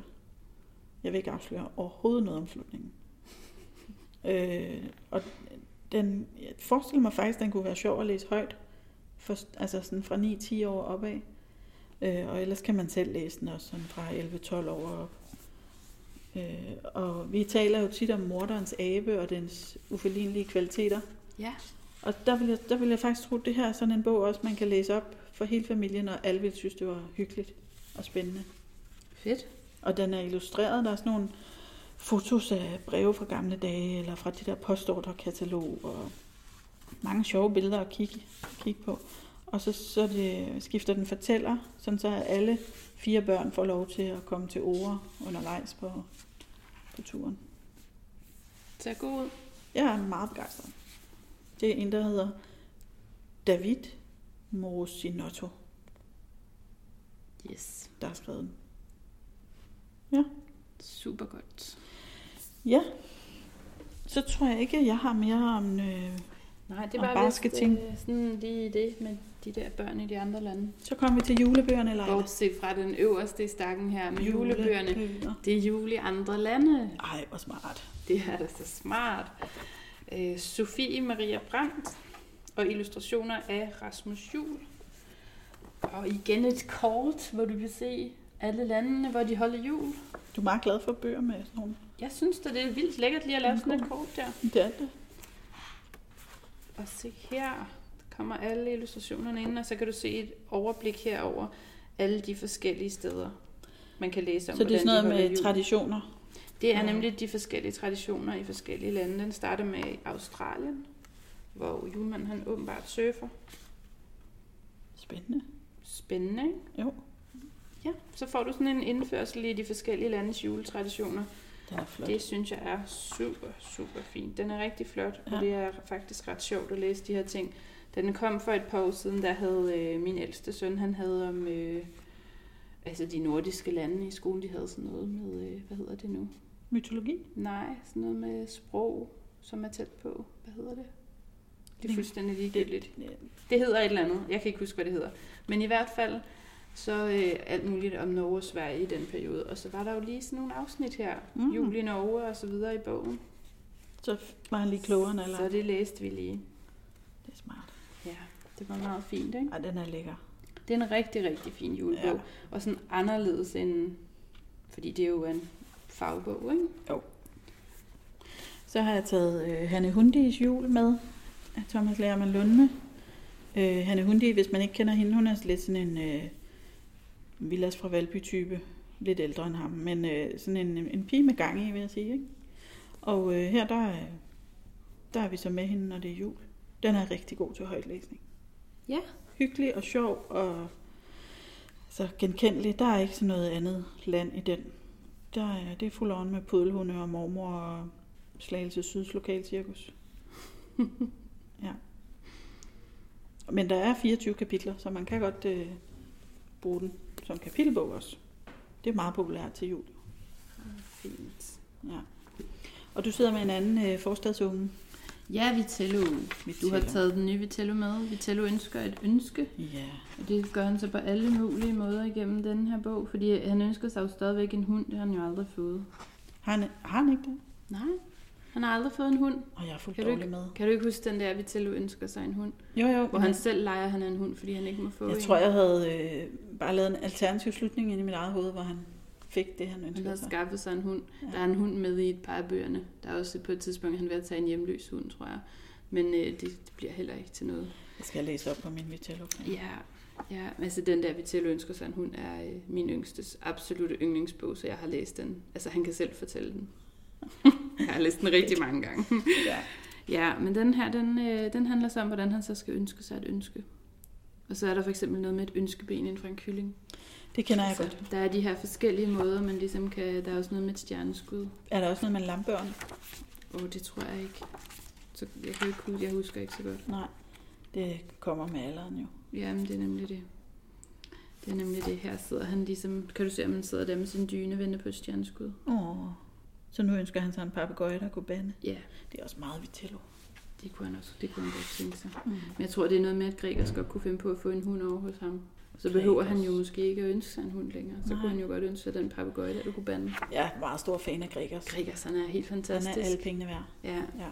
Jeg vil ikke afsløre overhovedet noget om slutningen. øh, og den, jeg forestiller mig faktisk, at den kunne være sjov at læse højt. For, altså sådan fra 9-10 år opad. Øh, og ellers kan man selv læse den også sådan fra 11-12 år op. Øh, og vi taler jo tit om morderens abe og dens uforlignelige kvaliteter. Ja. Og der vil, jeg, der vil jeg faktisk tro, at det her er sådan en bog også, man kan læse op for hele familien, og alle vil synes, det var hyggeligt og spændende. Fedt. Og den er illustreret. Der er sådan nogle fotos af breve fra gamle dage, eller fra de der postorderkatalog, og mange sjove billeder at kigge, kigge på. Og så, så det, skifter den fortæller, sådan så alle fire børn får lov til at komme til ord undervejs på, på turen. Ser god ud. Jeg er meget begejstret. Det er en, der hedder David Mosinotto, Yes. der har skrevet den. Super godt. Ja, så tror jeg ikke, at jeg har mere om... Øh, Nej, det var barske vist ting. øh, sådan lige det med de der børn i de andre lande. så kommer vi til julebøgerne, eller Bortset fra den øverste i stakken her med julebøgerne. Julebøger. Det er jul i andre lande. Ej, hvor smart. Det er da så smart. Øh, Sofie Maria Brandt og illustrationer af Rasmus Jul. Og igen et kort, hvor du kan se alle landene, hvor de holder jul. Du er meget glad for bøger med sådan nogle. Jeg synes da, det er vildt lækkert lige at lave sådan et kort der. Det er det. Og se her, der kommer alle illustrationerne ind, og så kan du se et overblik herover alle de forskellige steder, man kan læse om, Så det er sådan noget med jul. traditioner. Det er nemlig de forskellige traditioner i forskellige lande. Den starter med Australien, hvor julemanden han åbenbart surfer. Spændende. Spændende, ikke? Jo, Ja, så får du sådan en indførsel i de forskellige landes juletraditioner. den er flot. Det synes jeg er super, super fint. Den er rigtig flot, og Ja. det er faktisk ret sjovt at læse de her ting. Da den kom for et par år siden, der havde øh, min ældste søn, han havde om øh, altså de nordiske lande i skolen, de havde sådan noget med, øh, hvad hedder det nu? Mytologi? Nej, sådan noget med sprog, som er tæt på. Hvad hedder det? Det er fuldstændig ligegyldigt. Det, hedder et eller andet. Jeg kan ikke huske, hvad det hedder. Men i hvert fald, så øh, alt muligt om Norge og Sverige i den periode. Og så var der jo lige sådan nogle afsnit her. Mm. Jul i Norge og så videre i bogen. så var han lige klogere, eller? Så det læste vi lige. Det er smart. Ja, det var meget fint, ikke? Ej, den er lækker. Det er en rigtig, rigtig fin julebog. Ja. Ja. Og sådan anderledes end... Fordi det er jo en fagbog, ikke? Så har jeg taget øh, Hanne Hundis jul med af Thomas Lerman Lundme. Øh, Hanne Hundi, hvis man ikke kender hende, hun er lidt sådan en øh, Villas fra Valby-type. Lidt ældre end ham, men øh, sådan en, en pige med gang i, vil jeg sige. Ikke? Og øh, her, der, er- der er vi så med hende, når det er jul. Den er rigtig god til højtlæsning. Ja. Hyggelig og sjov og så genkendelig. Der er ikke sådan noget andet land i den. Der er, det er fuld on med pudelhunde og mormor og Slagelse Syds lokalcirkus. ja. Men der er 24 kapitler, så man kan godt øh, bruge den som kapitelbog også. Det er meget populært til jul. Fint. Ja. Og du sidder med en anden øh, forstadsunge. Ja, Vitello. Du Vitello. har taget den nye Vitello med. Vitello ønsker et ønske. Ja. Og det gør han så på alle mulige måder igennem den her bog. Fordi han ønsker sig jo stadigvæk en hund. Det har han jo aldrig fået. Har han, har han ikke det? Nej, han har aldrig fået en hund. Og jeg er fuldt Kan du med. Kan du ikke huske den der, Vitello ønsker sig en hund? Jo, jo. Hvor han selv leger, han er en hund, fordi han ikke må få Jeg en. tror, jeg havde øh, bare lavet en alternativ slutning ind i mit eget hoved, hvor han fik det, han Han ønskede har sig. skaffet sig en hund. Ja. Der er en hund med i et par af bøgerne. Der er også på et tidspunkt, han ved at tage en hjemløs hund, tror jeg. Men øh, det, det bliver heller ikke til noget. Jeg skal læse op på min Vitello. Ja, ja, altså den der Vitello ønsker sig en hund er øh, min yngstes absolute yndlingsbog, så jeg har læst den. Altså han kan selv fortælle den. jeg har læst den rigtig mange gange. Ja. Ja, men den her, den, øh, den handler så om, hvordan han så skal ønske sig et ønske. Og så er der for eksempel noget med et ønskeben inden for en kylling. Det kender jeg Så godt. der er de her forskellige måder, man ligesom kan... Der er også noget med et stjerneskud. Er der også noget med lampørn? Åh, oh, det tror jeg ikke. Så jeg kan ikke huske, jeg husker ikke så godt. Nej. Det kommer med alderen jo. Jamen, det er nemlig det. Det er nemlig det. Her sidder han ligesom, kan du se, at man sidder der med sin dyne vende på et stjerneskud. Åh. Så nu ønsker han sig en papegøje, der kunne bande. Ja, Det er også meget Vitello. det kunne han også. Det kunne han godt tænke sig. Mm. Men jeg tror, det er noget med, at Gregers godt kunne finde på at få en hund over hos ham. Så behøver han jo måske ikke at ønske sig en hund længere. Så Nej. kunne han jo godt ønske sig den papegøje, der du kunne bande. Er meget stor fan af Gregers. Gregers, han er helt Han fantastisk. er alle pengene værd. Ja, Ja.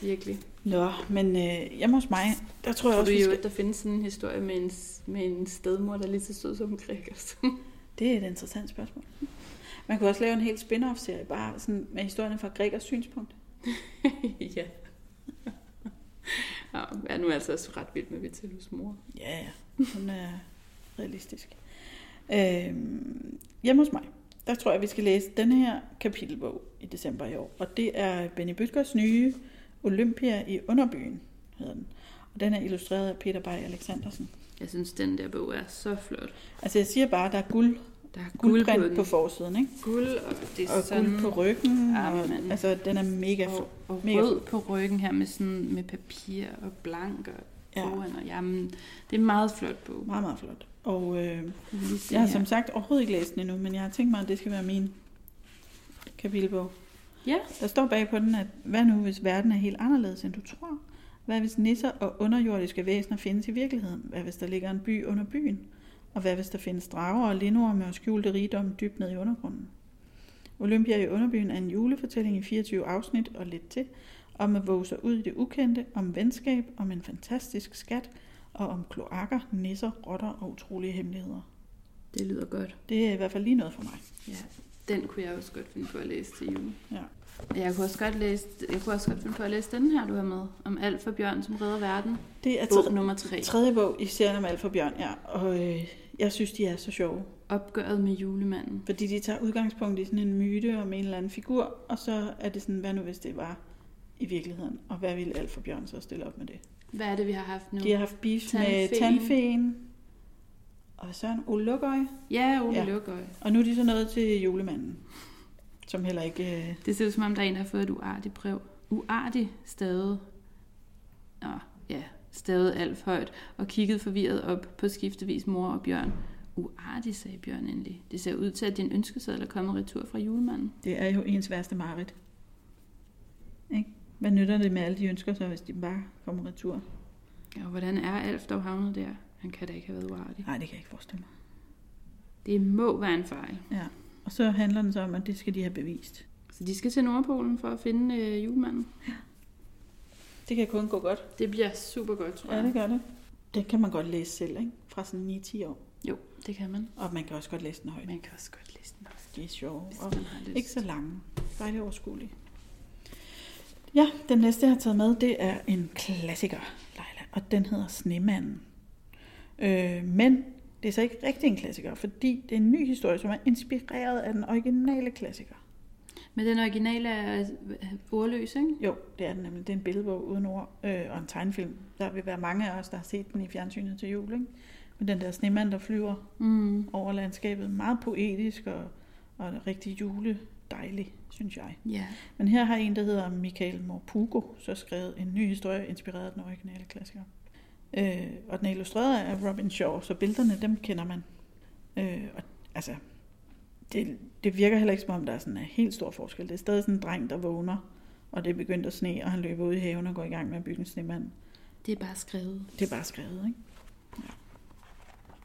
virkelig. Nå, men øh, hjemme hos mig, der tror jeg Tror også, du jo, skal... at der findes sådan en historie med en, med en stedmor, der er lige så sød som Gregers? Det er et interessant spørgsmål. Man kunne også lave en helt spin-off-serie, bare sådan med historierne fra Gregers synspunkt. ja. ja, er nu altså også ret vild med Vitellos mor. Ja, ja. Hun er realistisk. Øhm, hjemme hos mig, der tror jeg, vi skal læse denne her kapitelbog i december i år. Og det er Benny Bøtkers nye Olympia i underbyen, hedder den. Og den er illustreret af Peter Bay Alexandersen. Jeg synes, den der bog er så flot. Altså jeg siger bare, der er guld, Der er guld på, guldprint den. på forsiden, ikke? Guld, og det er Og sådan... guld på ryggen. Ja, og, altså den er mega og, og mega rød på ryggen her med, sådan, med papir og blank og Ja. foran. Og, jamen, det er en meget flot bog. meget, meget flot. Og øh, jeg har her. som sagt overhovedet ikke læst den endnu, men jeg har tænkt mig, at det skal være min kapitelbog. Ja, Der står bag på den, at hvad nu, hvis verden er helt anderledes, end du tror? Hvad hvis nisser og underjordiske væsener findes i virkeligheden? Hvad hvis der ligger en by under byen? Og hvad hvis der findes drager og lindorme og skjulte rigdom dybt ned i undergrunden? Olympia i underbyen er en julefortælling i 24 afsnit og lidt til, om at våge sig ud i det ukendte, om venskab, om en fantastisk skat, og om kloakker, nisser, rotter og utrolige hemmeligheder. det lyder godt. Det er i hvert fald lige noget for mig. Ja, den kunne jeg også godt finde på at læse til jul. Ja. Jeg kunne også godt læse, jeg kunne også godt finde på at læse den her, du har med, om alt for Bjørn, som redder verden. Det er Bog nummer tre. tredje bog i serien om Alfa Bjørn, ja. Og øh, jeg synes, de er så sjove. Opgøret med julemanden. Fordi de tager udgangspunkt i sådan en myte om en eller anden figur, og så er det sådan, hvad nu hvis det var i virkeligheden? Og hvad ville Alfa Bjørn så stille op med det? Hvad er det, vi har haft nu? De har haft beef med Tandfeen. tandfeen, og søren, Ole Lukøj. Ja, Ole ja. Lukøj. Og nu er de så nået til julemanden, som heller ikke... Øh, Det ser ud som om, der er en, der har fået et uartigt brev. Uartigt stadig. Nå, ja, stadig alt højt. Og kigget forvirret op på skiftevis mor og Bjørn. Uartigt, sagde Bjørn endelig. Det ser ud til, at din ønskeseddel er kommet retur fra julemanden. det er jo ens værste mareridt. Ikke? Hvad nytter det med alle de ønsker så, hvis de bare kommer retur? Ja, og hvordan er Alf dog havnet der? Han kan da ikke have været uartig. Nej, det kan jeg ikke forestille mig. Det må være en fejl. Ja. Og så handler den så om, at det skal de have bevist. Så de skal til Nordpolen for at finde øh, julemanden. Det kan kun gå godt. Det bliver super godt, tror Ja, jeg. det gør det. Det kan man godt læse selv, ikke? Fra sådan 9-10 år. Jo, det kan man. Og man kan også godt læse den højt. Man kan også godt læse den højt, De er hvis Og ikke så lange. Bare lidt overskuelige. Ja, den næste, jeg har taget med, det er en klassiker, Leila. Og den hedder Snemanden. Øh, men det er så ikke rigtig en klassiker, fordi det er en ny historie, som er inspireret af den originale klassiker. Men den originale er øh, ordløs, ikke? Jo, det er den nemlig. Det er en billedbog uden ord øh, og en tegnefilm. Der vil være mange af os, der har set den i fjernsynet til jul. Ikke? Med den der snemand, der flyver Mm. over landskabet. Meget poetisk og, og rigtig juledejlig, synes jeg. Ja. Men her har en, der hedder Michael Morpugo, så skrevet en ny historie, inspireret af den originale klassiker. Øh, og den er illustreret af Robin Shaw, så billederne, dem kender man. Øh, og, altså, det, det virker heller ikke som om, der er sådan en helt stor forskel. Det er stadig sådan en dreng, der vågner, og det er begyndt at sne, og han løber ud i haven og går i gang med at bygge en snemand. Det er bare skrevet. Det er bare skrevet, ikke?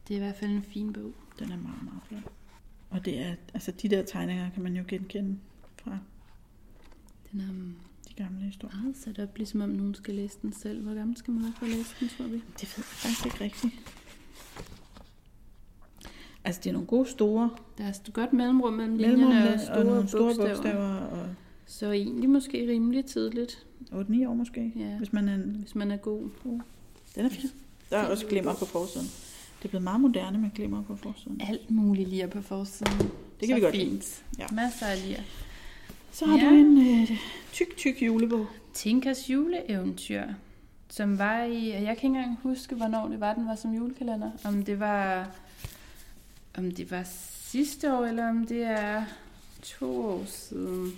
Det er i hvert fald en fin bog. Den er meget, meget flot. Og det er, altså de der tegninger kan man jo genkende fra Den er um, de gamle historier. meget sat op, ligesom om nogen skal læse den selv. Hvor gammel skal man være for at læse den, tror vi? Det ved jeg faktisk ikke rigtigt. Altså, det er nogle gode store Der er et godt mellemrum mellem mellemrum linjerne og store, og nogle store bogstaver. bogstaver. og Så egentlig måske rimelig tidligt, 8-9 år måske, Ja. hvis man er hvis man er god. Den er fin. Der er også glimmer på forsiden. Det er blevet meget moderne med glimmer på forsiden. Alt muligt lige på forsiden. Det kan Så vi godt lide. fint. Ja. Masser af lige. Så har Ja. du en øh, tyk, tyk julebog. Tinkas juleeventyr, som var i, jeg kan ikke engang huske, hvornår det var, den var som julekalender. Om det var, om det var sidste år, eller om det er to år siden.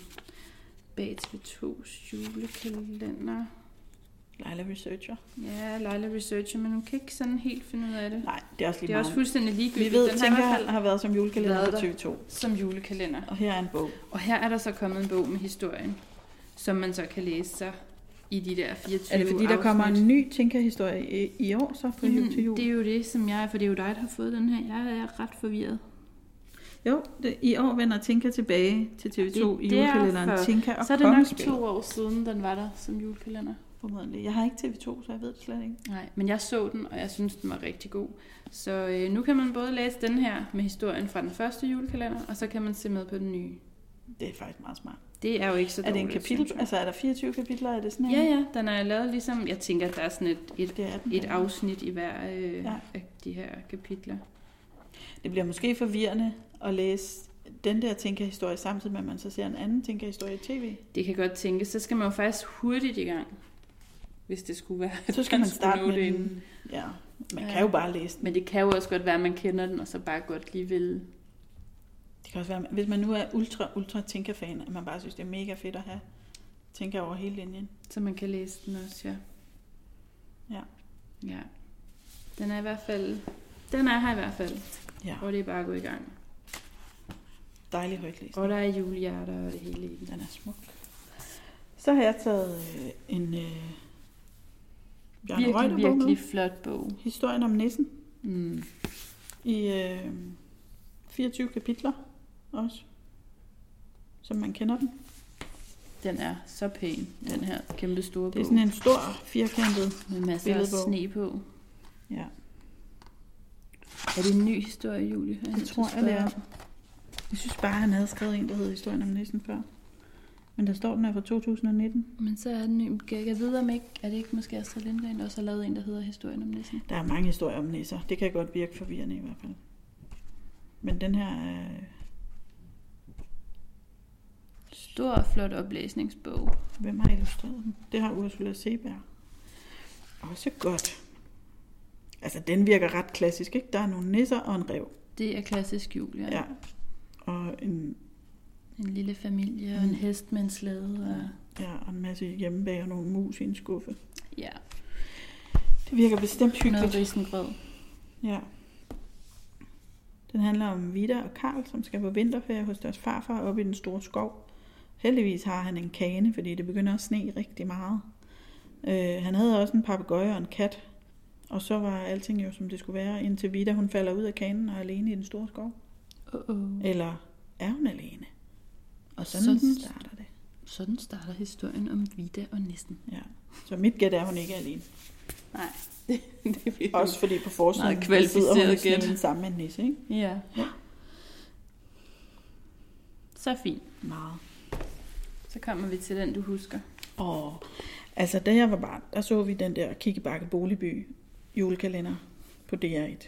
Bag TV2's julekalender. Leila Researcher. Ja, Leila Researcher, men hun kan ikke sådan helt finde ud af det. Nej, det er også lige Det er også meget. fuldstændig ligegyldigt. Vi ved, Den har Tinker fald har været som julekalender på der. TV2. som julekalender. Og her er en bog. Og her er der så kommet en bog med historien, som man så kan læse sig i de der 24 Er det fordi, der kommer afsnit. en ny Tinker-historie i, i år så på Jamen, til jul? det er jo det, som jeg for det er jo dig, der har fået den her. Jeg er ret forvirret. Jo, det, i år vender Tinker tilbage til TV2 Det i er julekalenderen derfor. Tinker og Så er det nok to år siden, den var der som julekalender. Formodentlig. Jeg har ikke TV2, så jeg ved det slet ikke. Nej, men jeg så den, og jeg synes, den var rigtig god. Så øh, nu kan man både læse den her med historien fra den første julekalender, og så kan man se med på den nye. Det er faktisk meget smart. Det er jo ikke så Er det en dårligt, kapitel? Altså er der 24 kapitler? Er det sådan Ja, en? ja, den er lavet ligesom, jeg tænker, at der er sådan et, et, er den. et afsnit i hver øh, Ja. ja. af de her kapitler. Det bliver måske forvirrende at læse den der Tinker-historie samtidig med, at man så ser en anden Tinker-historie i tv. Det kan godt tænkes, så skal man jo faktisk hurtigt i gang, hvis det skulle være. Så skal man starte med den. Ja, man Ja. kan jo bare læse den. Men det kan jo også godt være, at man kender den, og så bare godt lige vil. Det kan også være, hvis man nu er ultra, ultra Tinker-fan, at man bare synes, det er mega fedt at have Tinker over hele linjen. Så man kan læse den også, ja. Ja. Ja. Den er i hvert fald... Den er her i hvert fald. Ja, Og det er bare at gå i gang. dejlig højt læst. Og der er julehjerter og det hele i den. Den er smuk. Så har jeg taget øh, en øh, Bjarne Virkelig, med. virkelig flot bog. Historien om nissen Mm. i øh, 24 kapitler også, som man kender den. Den er så pæn, den her kæmpe store Det bog. er sådan en stor, firkantet. med masser af billedbog. sne på. Ja, Er det en ny historie, Julie? det tror jeg, det er. Jeg synes bare, han havde skrevet en, der hed Historien om nissen før. Men der står, den er fra 2019. Men så er den ny. Jeg jeg ved om ikke, er det ikke måske Astrid Lindgren, der også har lavet en, der hedder Historien om Nissen? Der er mange historier om nisser. Det kan godt virke forvirrende i hvert fald. Men den her er... Stor, flot oplæsningsbog. Hvem har illustreret den? Det har Ursula Seberg. Også godt. Altså, den virker ret klassisk, ikke? Der er nogle nisser og en rev. Det er klassisk jul, ja. Ja. Og en, En lille familie og en Mm. hest med en slæde. Og... ja, og en masse hjemmebag og nogle mus i en skuffe. Ja, Det virker bestemt noget hyggeligt. risengrød. Ja. Den handler om Vida og Karl, som skal på vinterferie hos deres farfar oppe i den store skov. Heldigvis har han en kane, fordi det begynder at sne rigtig meget. Øh, han havde også en papegøje og en kat. Og så var alting jo, som det skulle være, indtil Vida hun falder ud af kanen og er alene i den store skov. Uh-oh. Eller er hun alene? Og sådan, Sådan- starter det. Sådan starter historien om Vida og Nissen. Ja. Så mit gæt er, at hun ikke er alene. Nej, det, det Også fordi på forsiden sidder hun gæt. sammen med en nisse, ikke? Ja. Så fint. Meget. Så kommer vi til den, du husker. Og altså, da jeg var barn, der så vi den der Kikkebakke Boligby julekalender på DR1.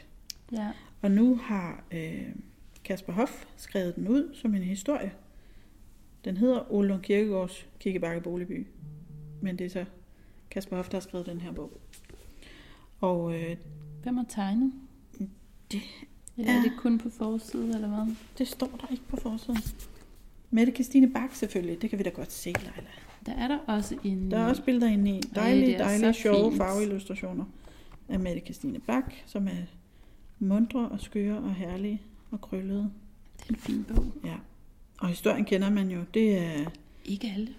Ja. Og nu har øh, Kasper Hoff skrevet den ud som en historie. Den hedder Ole Lund Kirkegaards Kikkebakke Boligby. Men det er så Kasper Hoff, der har skrevet den her bog. Og øh, Hvem har tegnet? Det Eller er er- det kun på forsiden, eller hvad? det står der ikke på forsiden. Mette Christine Bak selvfølgelig, det kan vi da godt se, Leila. Der er der også en... Der er også billeder inde i. Ej, Dejlige, er dejlige, sjove fint. farveillustrationer af Mette Christine Bak, som er mundre og skøre og herlige og krøllede. Det er en fin bog. Ja. Og historien kender man jo. Det er, Ikke alle.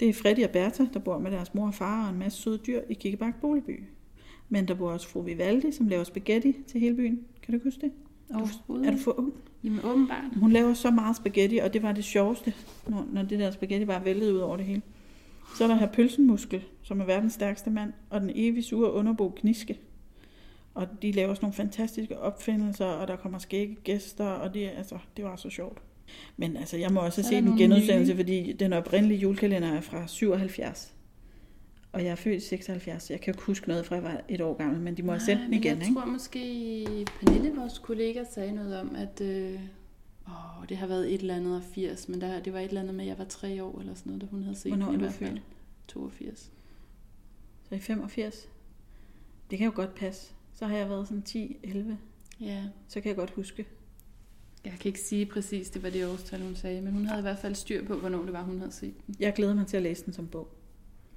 det er Freddy og Bertha, der bor med deres mor og far og en masse søde dyr i Kikkebak Boligby. Men der bor også fru Vivaldi, som laver spaghetti til hele byen. Kan du huske det? Overhovedet. Er du for ung? Jamen åbenbart. Hun laver så meget spaghetti, og det var det sjoveste, når, når det der spaghetti bare væltede ud over det hele. Så er der her pølsenmuskel, som er verdens stærkeste mand, og den evige sure underbo Kniske. Og de laver sådan nogle fantastiske opfindelser, og der kommer skægge gæster, og det, altså, det var så sjovt. Men altså, jeg må også Så se den genudsendelse, nye. fordi den oprindelige julekalender er fra 77. Og jeg er født i 76, så jeg kan jo ikke huske noget fra, jeg var et år gammel, men de må have sendt den men igen, jeg ikke? tror måske, Pernille, vores kollega, sagde noget om, at øh, åh, det har været et eller andet af 80, men der, det var et eller andet med, at jeg var tre år eller sådan noget, da hun havde set Hvornår den er i du hvert fald. født? 82. Så i 85. Det kan jo godt passe. Så har jeg været sådan 10-11. Ja, Så kan jeg godt huske. jeg kan ikke sige præcis, det var det årstal, hun sagde, men hun havde i hvert fald styr på, hvornår det var, hun havde set den. Jeg glæder mig til at læse den som bog.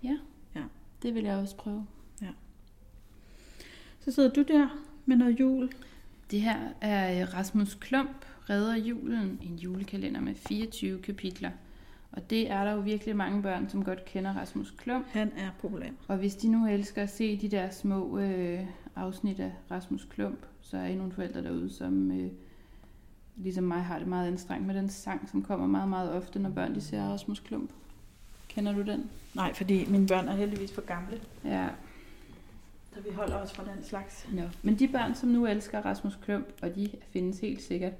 Ja. Ja. Det vil jeg også prøve. Så sidder du der med noget jul. Det her er øh, Rasmus Klump redder julen, en julekalender med 24 kapitler. Og det er der jo virkelig mange børn, som godt kender Rasmus Klump. Han er populær. Og hvis de nu elsker at se de der små øh, afsnit af Rasmus Klump, så er I nogle forældre derude, som øh, ligesom mig har det meget anstrengt med den sang, som kommer meget, meget ofte, når børn de ser Rasmus Klump. Kender du den? Nej, fordi mine børn er heldigvis for gamle, Ja. så vi holder os fra den slags. No. Men de børn, som nu elsker Rasmus Klump, og de findes helt sikkert,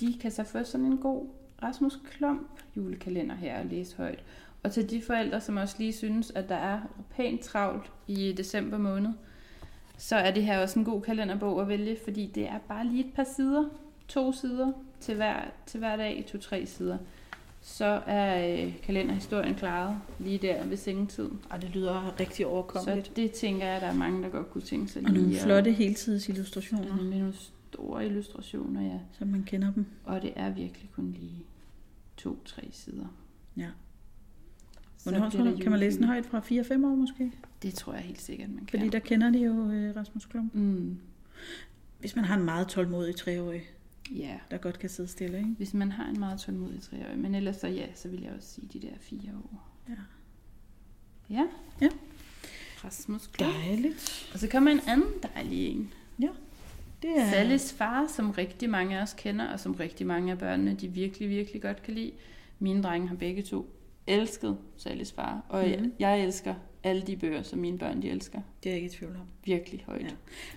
de kan så få sådan en god Rasmus Klump julekalender her og læse højt. Og til de forældre, som også lige synes, at der er pænt travlt i december måned, så er det her også en god kalenderbog at vælge, fordi det er bare lige et par sider, to sider til hver, til hver dag, to-tre sider. Så er øh, kalenderhistorien klaret lige der ved sengetid. Og det lyder rigtig overkommeligt. Så det tænker jeg, at der er mange, der godt kunne tænke sig Og nogle lige flotte heltidsillustrationer, med nogle store illustrationer, ja. så man kender dem. Og det er virkelig kun lige to-tre sider. Ja. Hvornår tror du, kan man læse den højt fra 4-5 år måske? Det tror jeg helt sikkert, man kan. Fordi der kender de jo øh, Rasmus Klump. Mm, Hvis man har en meget tålmodig treårig, ja, der godt kan sidde stille, ikke? hvis man har en meget tålmodig treårig. Men ellers så ja, så vil jeg også sige de der fire år. Ja. Ja. Ja. Rasmus Klump. Dejligt. Og så kommer en anden dejlig en. Det er... Sallys far, som rigtig mange af os kender, og som rigtig mange af børnene, de virkelig, virkelig godt kan lide. Mine drenge har begge to elsket Sallys far, og Mhm. jeg, jeg elsker alle de bøger, som mine børn de elsker. Det er jeg ikke i tvivl om. Virkelig højt. Ja.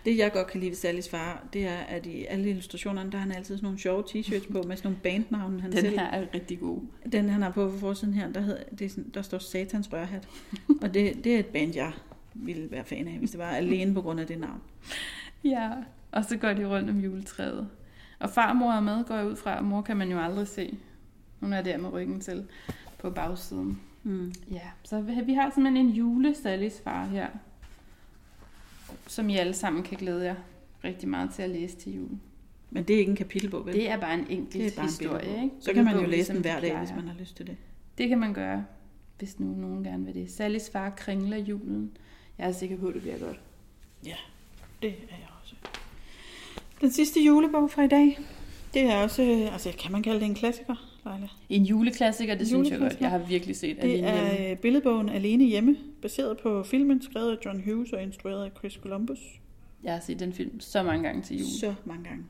Det jeg godt kan lide ved Sallys far, det er, at i alle illustrationerne, der har han altid sådan nogle sjove t-shirts på, med sådan nogle bandnavne, han Den selv... her er rigtig god. Den han har på på forsiden her, der, hedder, det er sådan, der står Satans rørhat. og det, det er et band, jeg ville være fan af, hvis det var alene på grund af det navn. Ja, og så går de rundt om juletræet. Og farmor er med, går jeg ud fra. Mor kan man jo aldrig se. Hun er der med ryggen til på bagsiden. Mm. Ja, så vi har simpelthen en jule Sallys far her, som I alle sammen kan glæde jer rigtig meget til at læse til jul. Men det er ikke en kapitelbog, vel? Det er bare en enkelt Det er bare en historie, billedbog. ikke? Så kan man jo læse ligesom den de hver dag, hvis man har lyst til det. Det kan man gøre, hvis nu nogen gerne vil det. Sallys far kringler julen. Jeg er sikker på, at det bliver godt. Det er jeg også. Den sidste julebog fra i dag, det er også, øh, altså kan man kalde det en klassiker, Leila? En juleklassiker, det synes jeg godt. Juleklassiker. Jeg har virkelig set Det Alene Hjemme. er øh, billedbogen Alene Hjemme, baseret på filmen, skrevet af John Hughes og instrueret af Chris Columbus. Jeg har set den film så mange gange til jul. Så mange gange.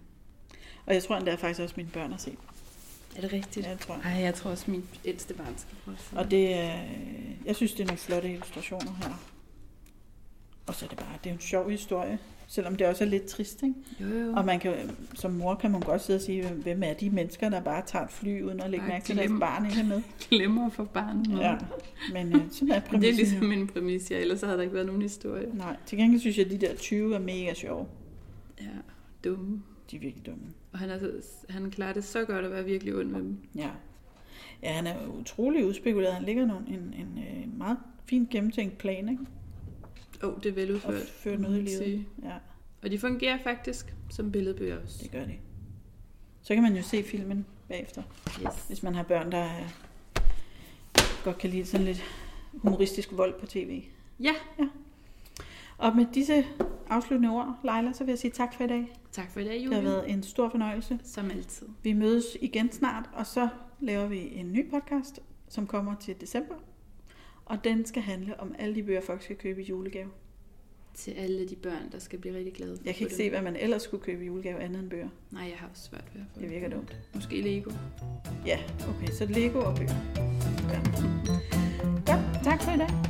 Og jeg tror, er faktisk også mine børn har set. Er det rigtigt? Ja, jeg tror. Ej, jeg tror også, min ældste barn skal prøve Og det er, øh, jeg synes, det er nogle flotte illustrationer her. Og så er det bare, det er en sjov historie, selvom det også er lidt trist, ikke? Jo, jo. Og man kan, som mor kan man godt sidde og sige, hvem er de mennesker, der bare tager et fly, uden at lægge mærke til, deres barn ikke med. glemmer for barnet med. Ja, men øh, sådan er Det er præmissen ligesom min præmis, ja. Ellers havde der ikke været nogen historie. Nej, til gengæld synes jeg, at de der 20 er mega sjove. Ja, dumme. De er virkelig dumme. Og han, er, han klarer det så godt at være virkelig ond med dem. Ja. Ja, han er utrolig udspekuleret. Han ligger nogle, en, en, øh, meget fint gennemtænkt plan, ikke? Åh, oh, det er Og veludført. fører må noget i livet. sige. Ja, Og de fungerer faktisk som billedbøger også. det gør de. Så kan man jo se filmen bagefter, Yes. hvis man har børn, der øh, godt kan lide sådan lidt humoristisk vold på tv. Ja, Og med disse afsluttende ord, Leila, så vil jeg sige tak for i dag. tak for i dag, Det Julie. har været en stor fornøjelse. Som altid. Vi mødes igen snart, og så laver vi en ny podcast, som kommer til december. Og den skal handle om alle de bøger, folk skal købe i julegave. Til alle de børn, der skal blive rigtig glade Jeg kan ikke se, hvad man ellers skulle købe i julegave andet end bøger. Nej, jeg har også svært ved at få Det virker dumt. Måske Lego. Ja, okay, så Lego og bøger. Ja. ja, tak for i dag.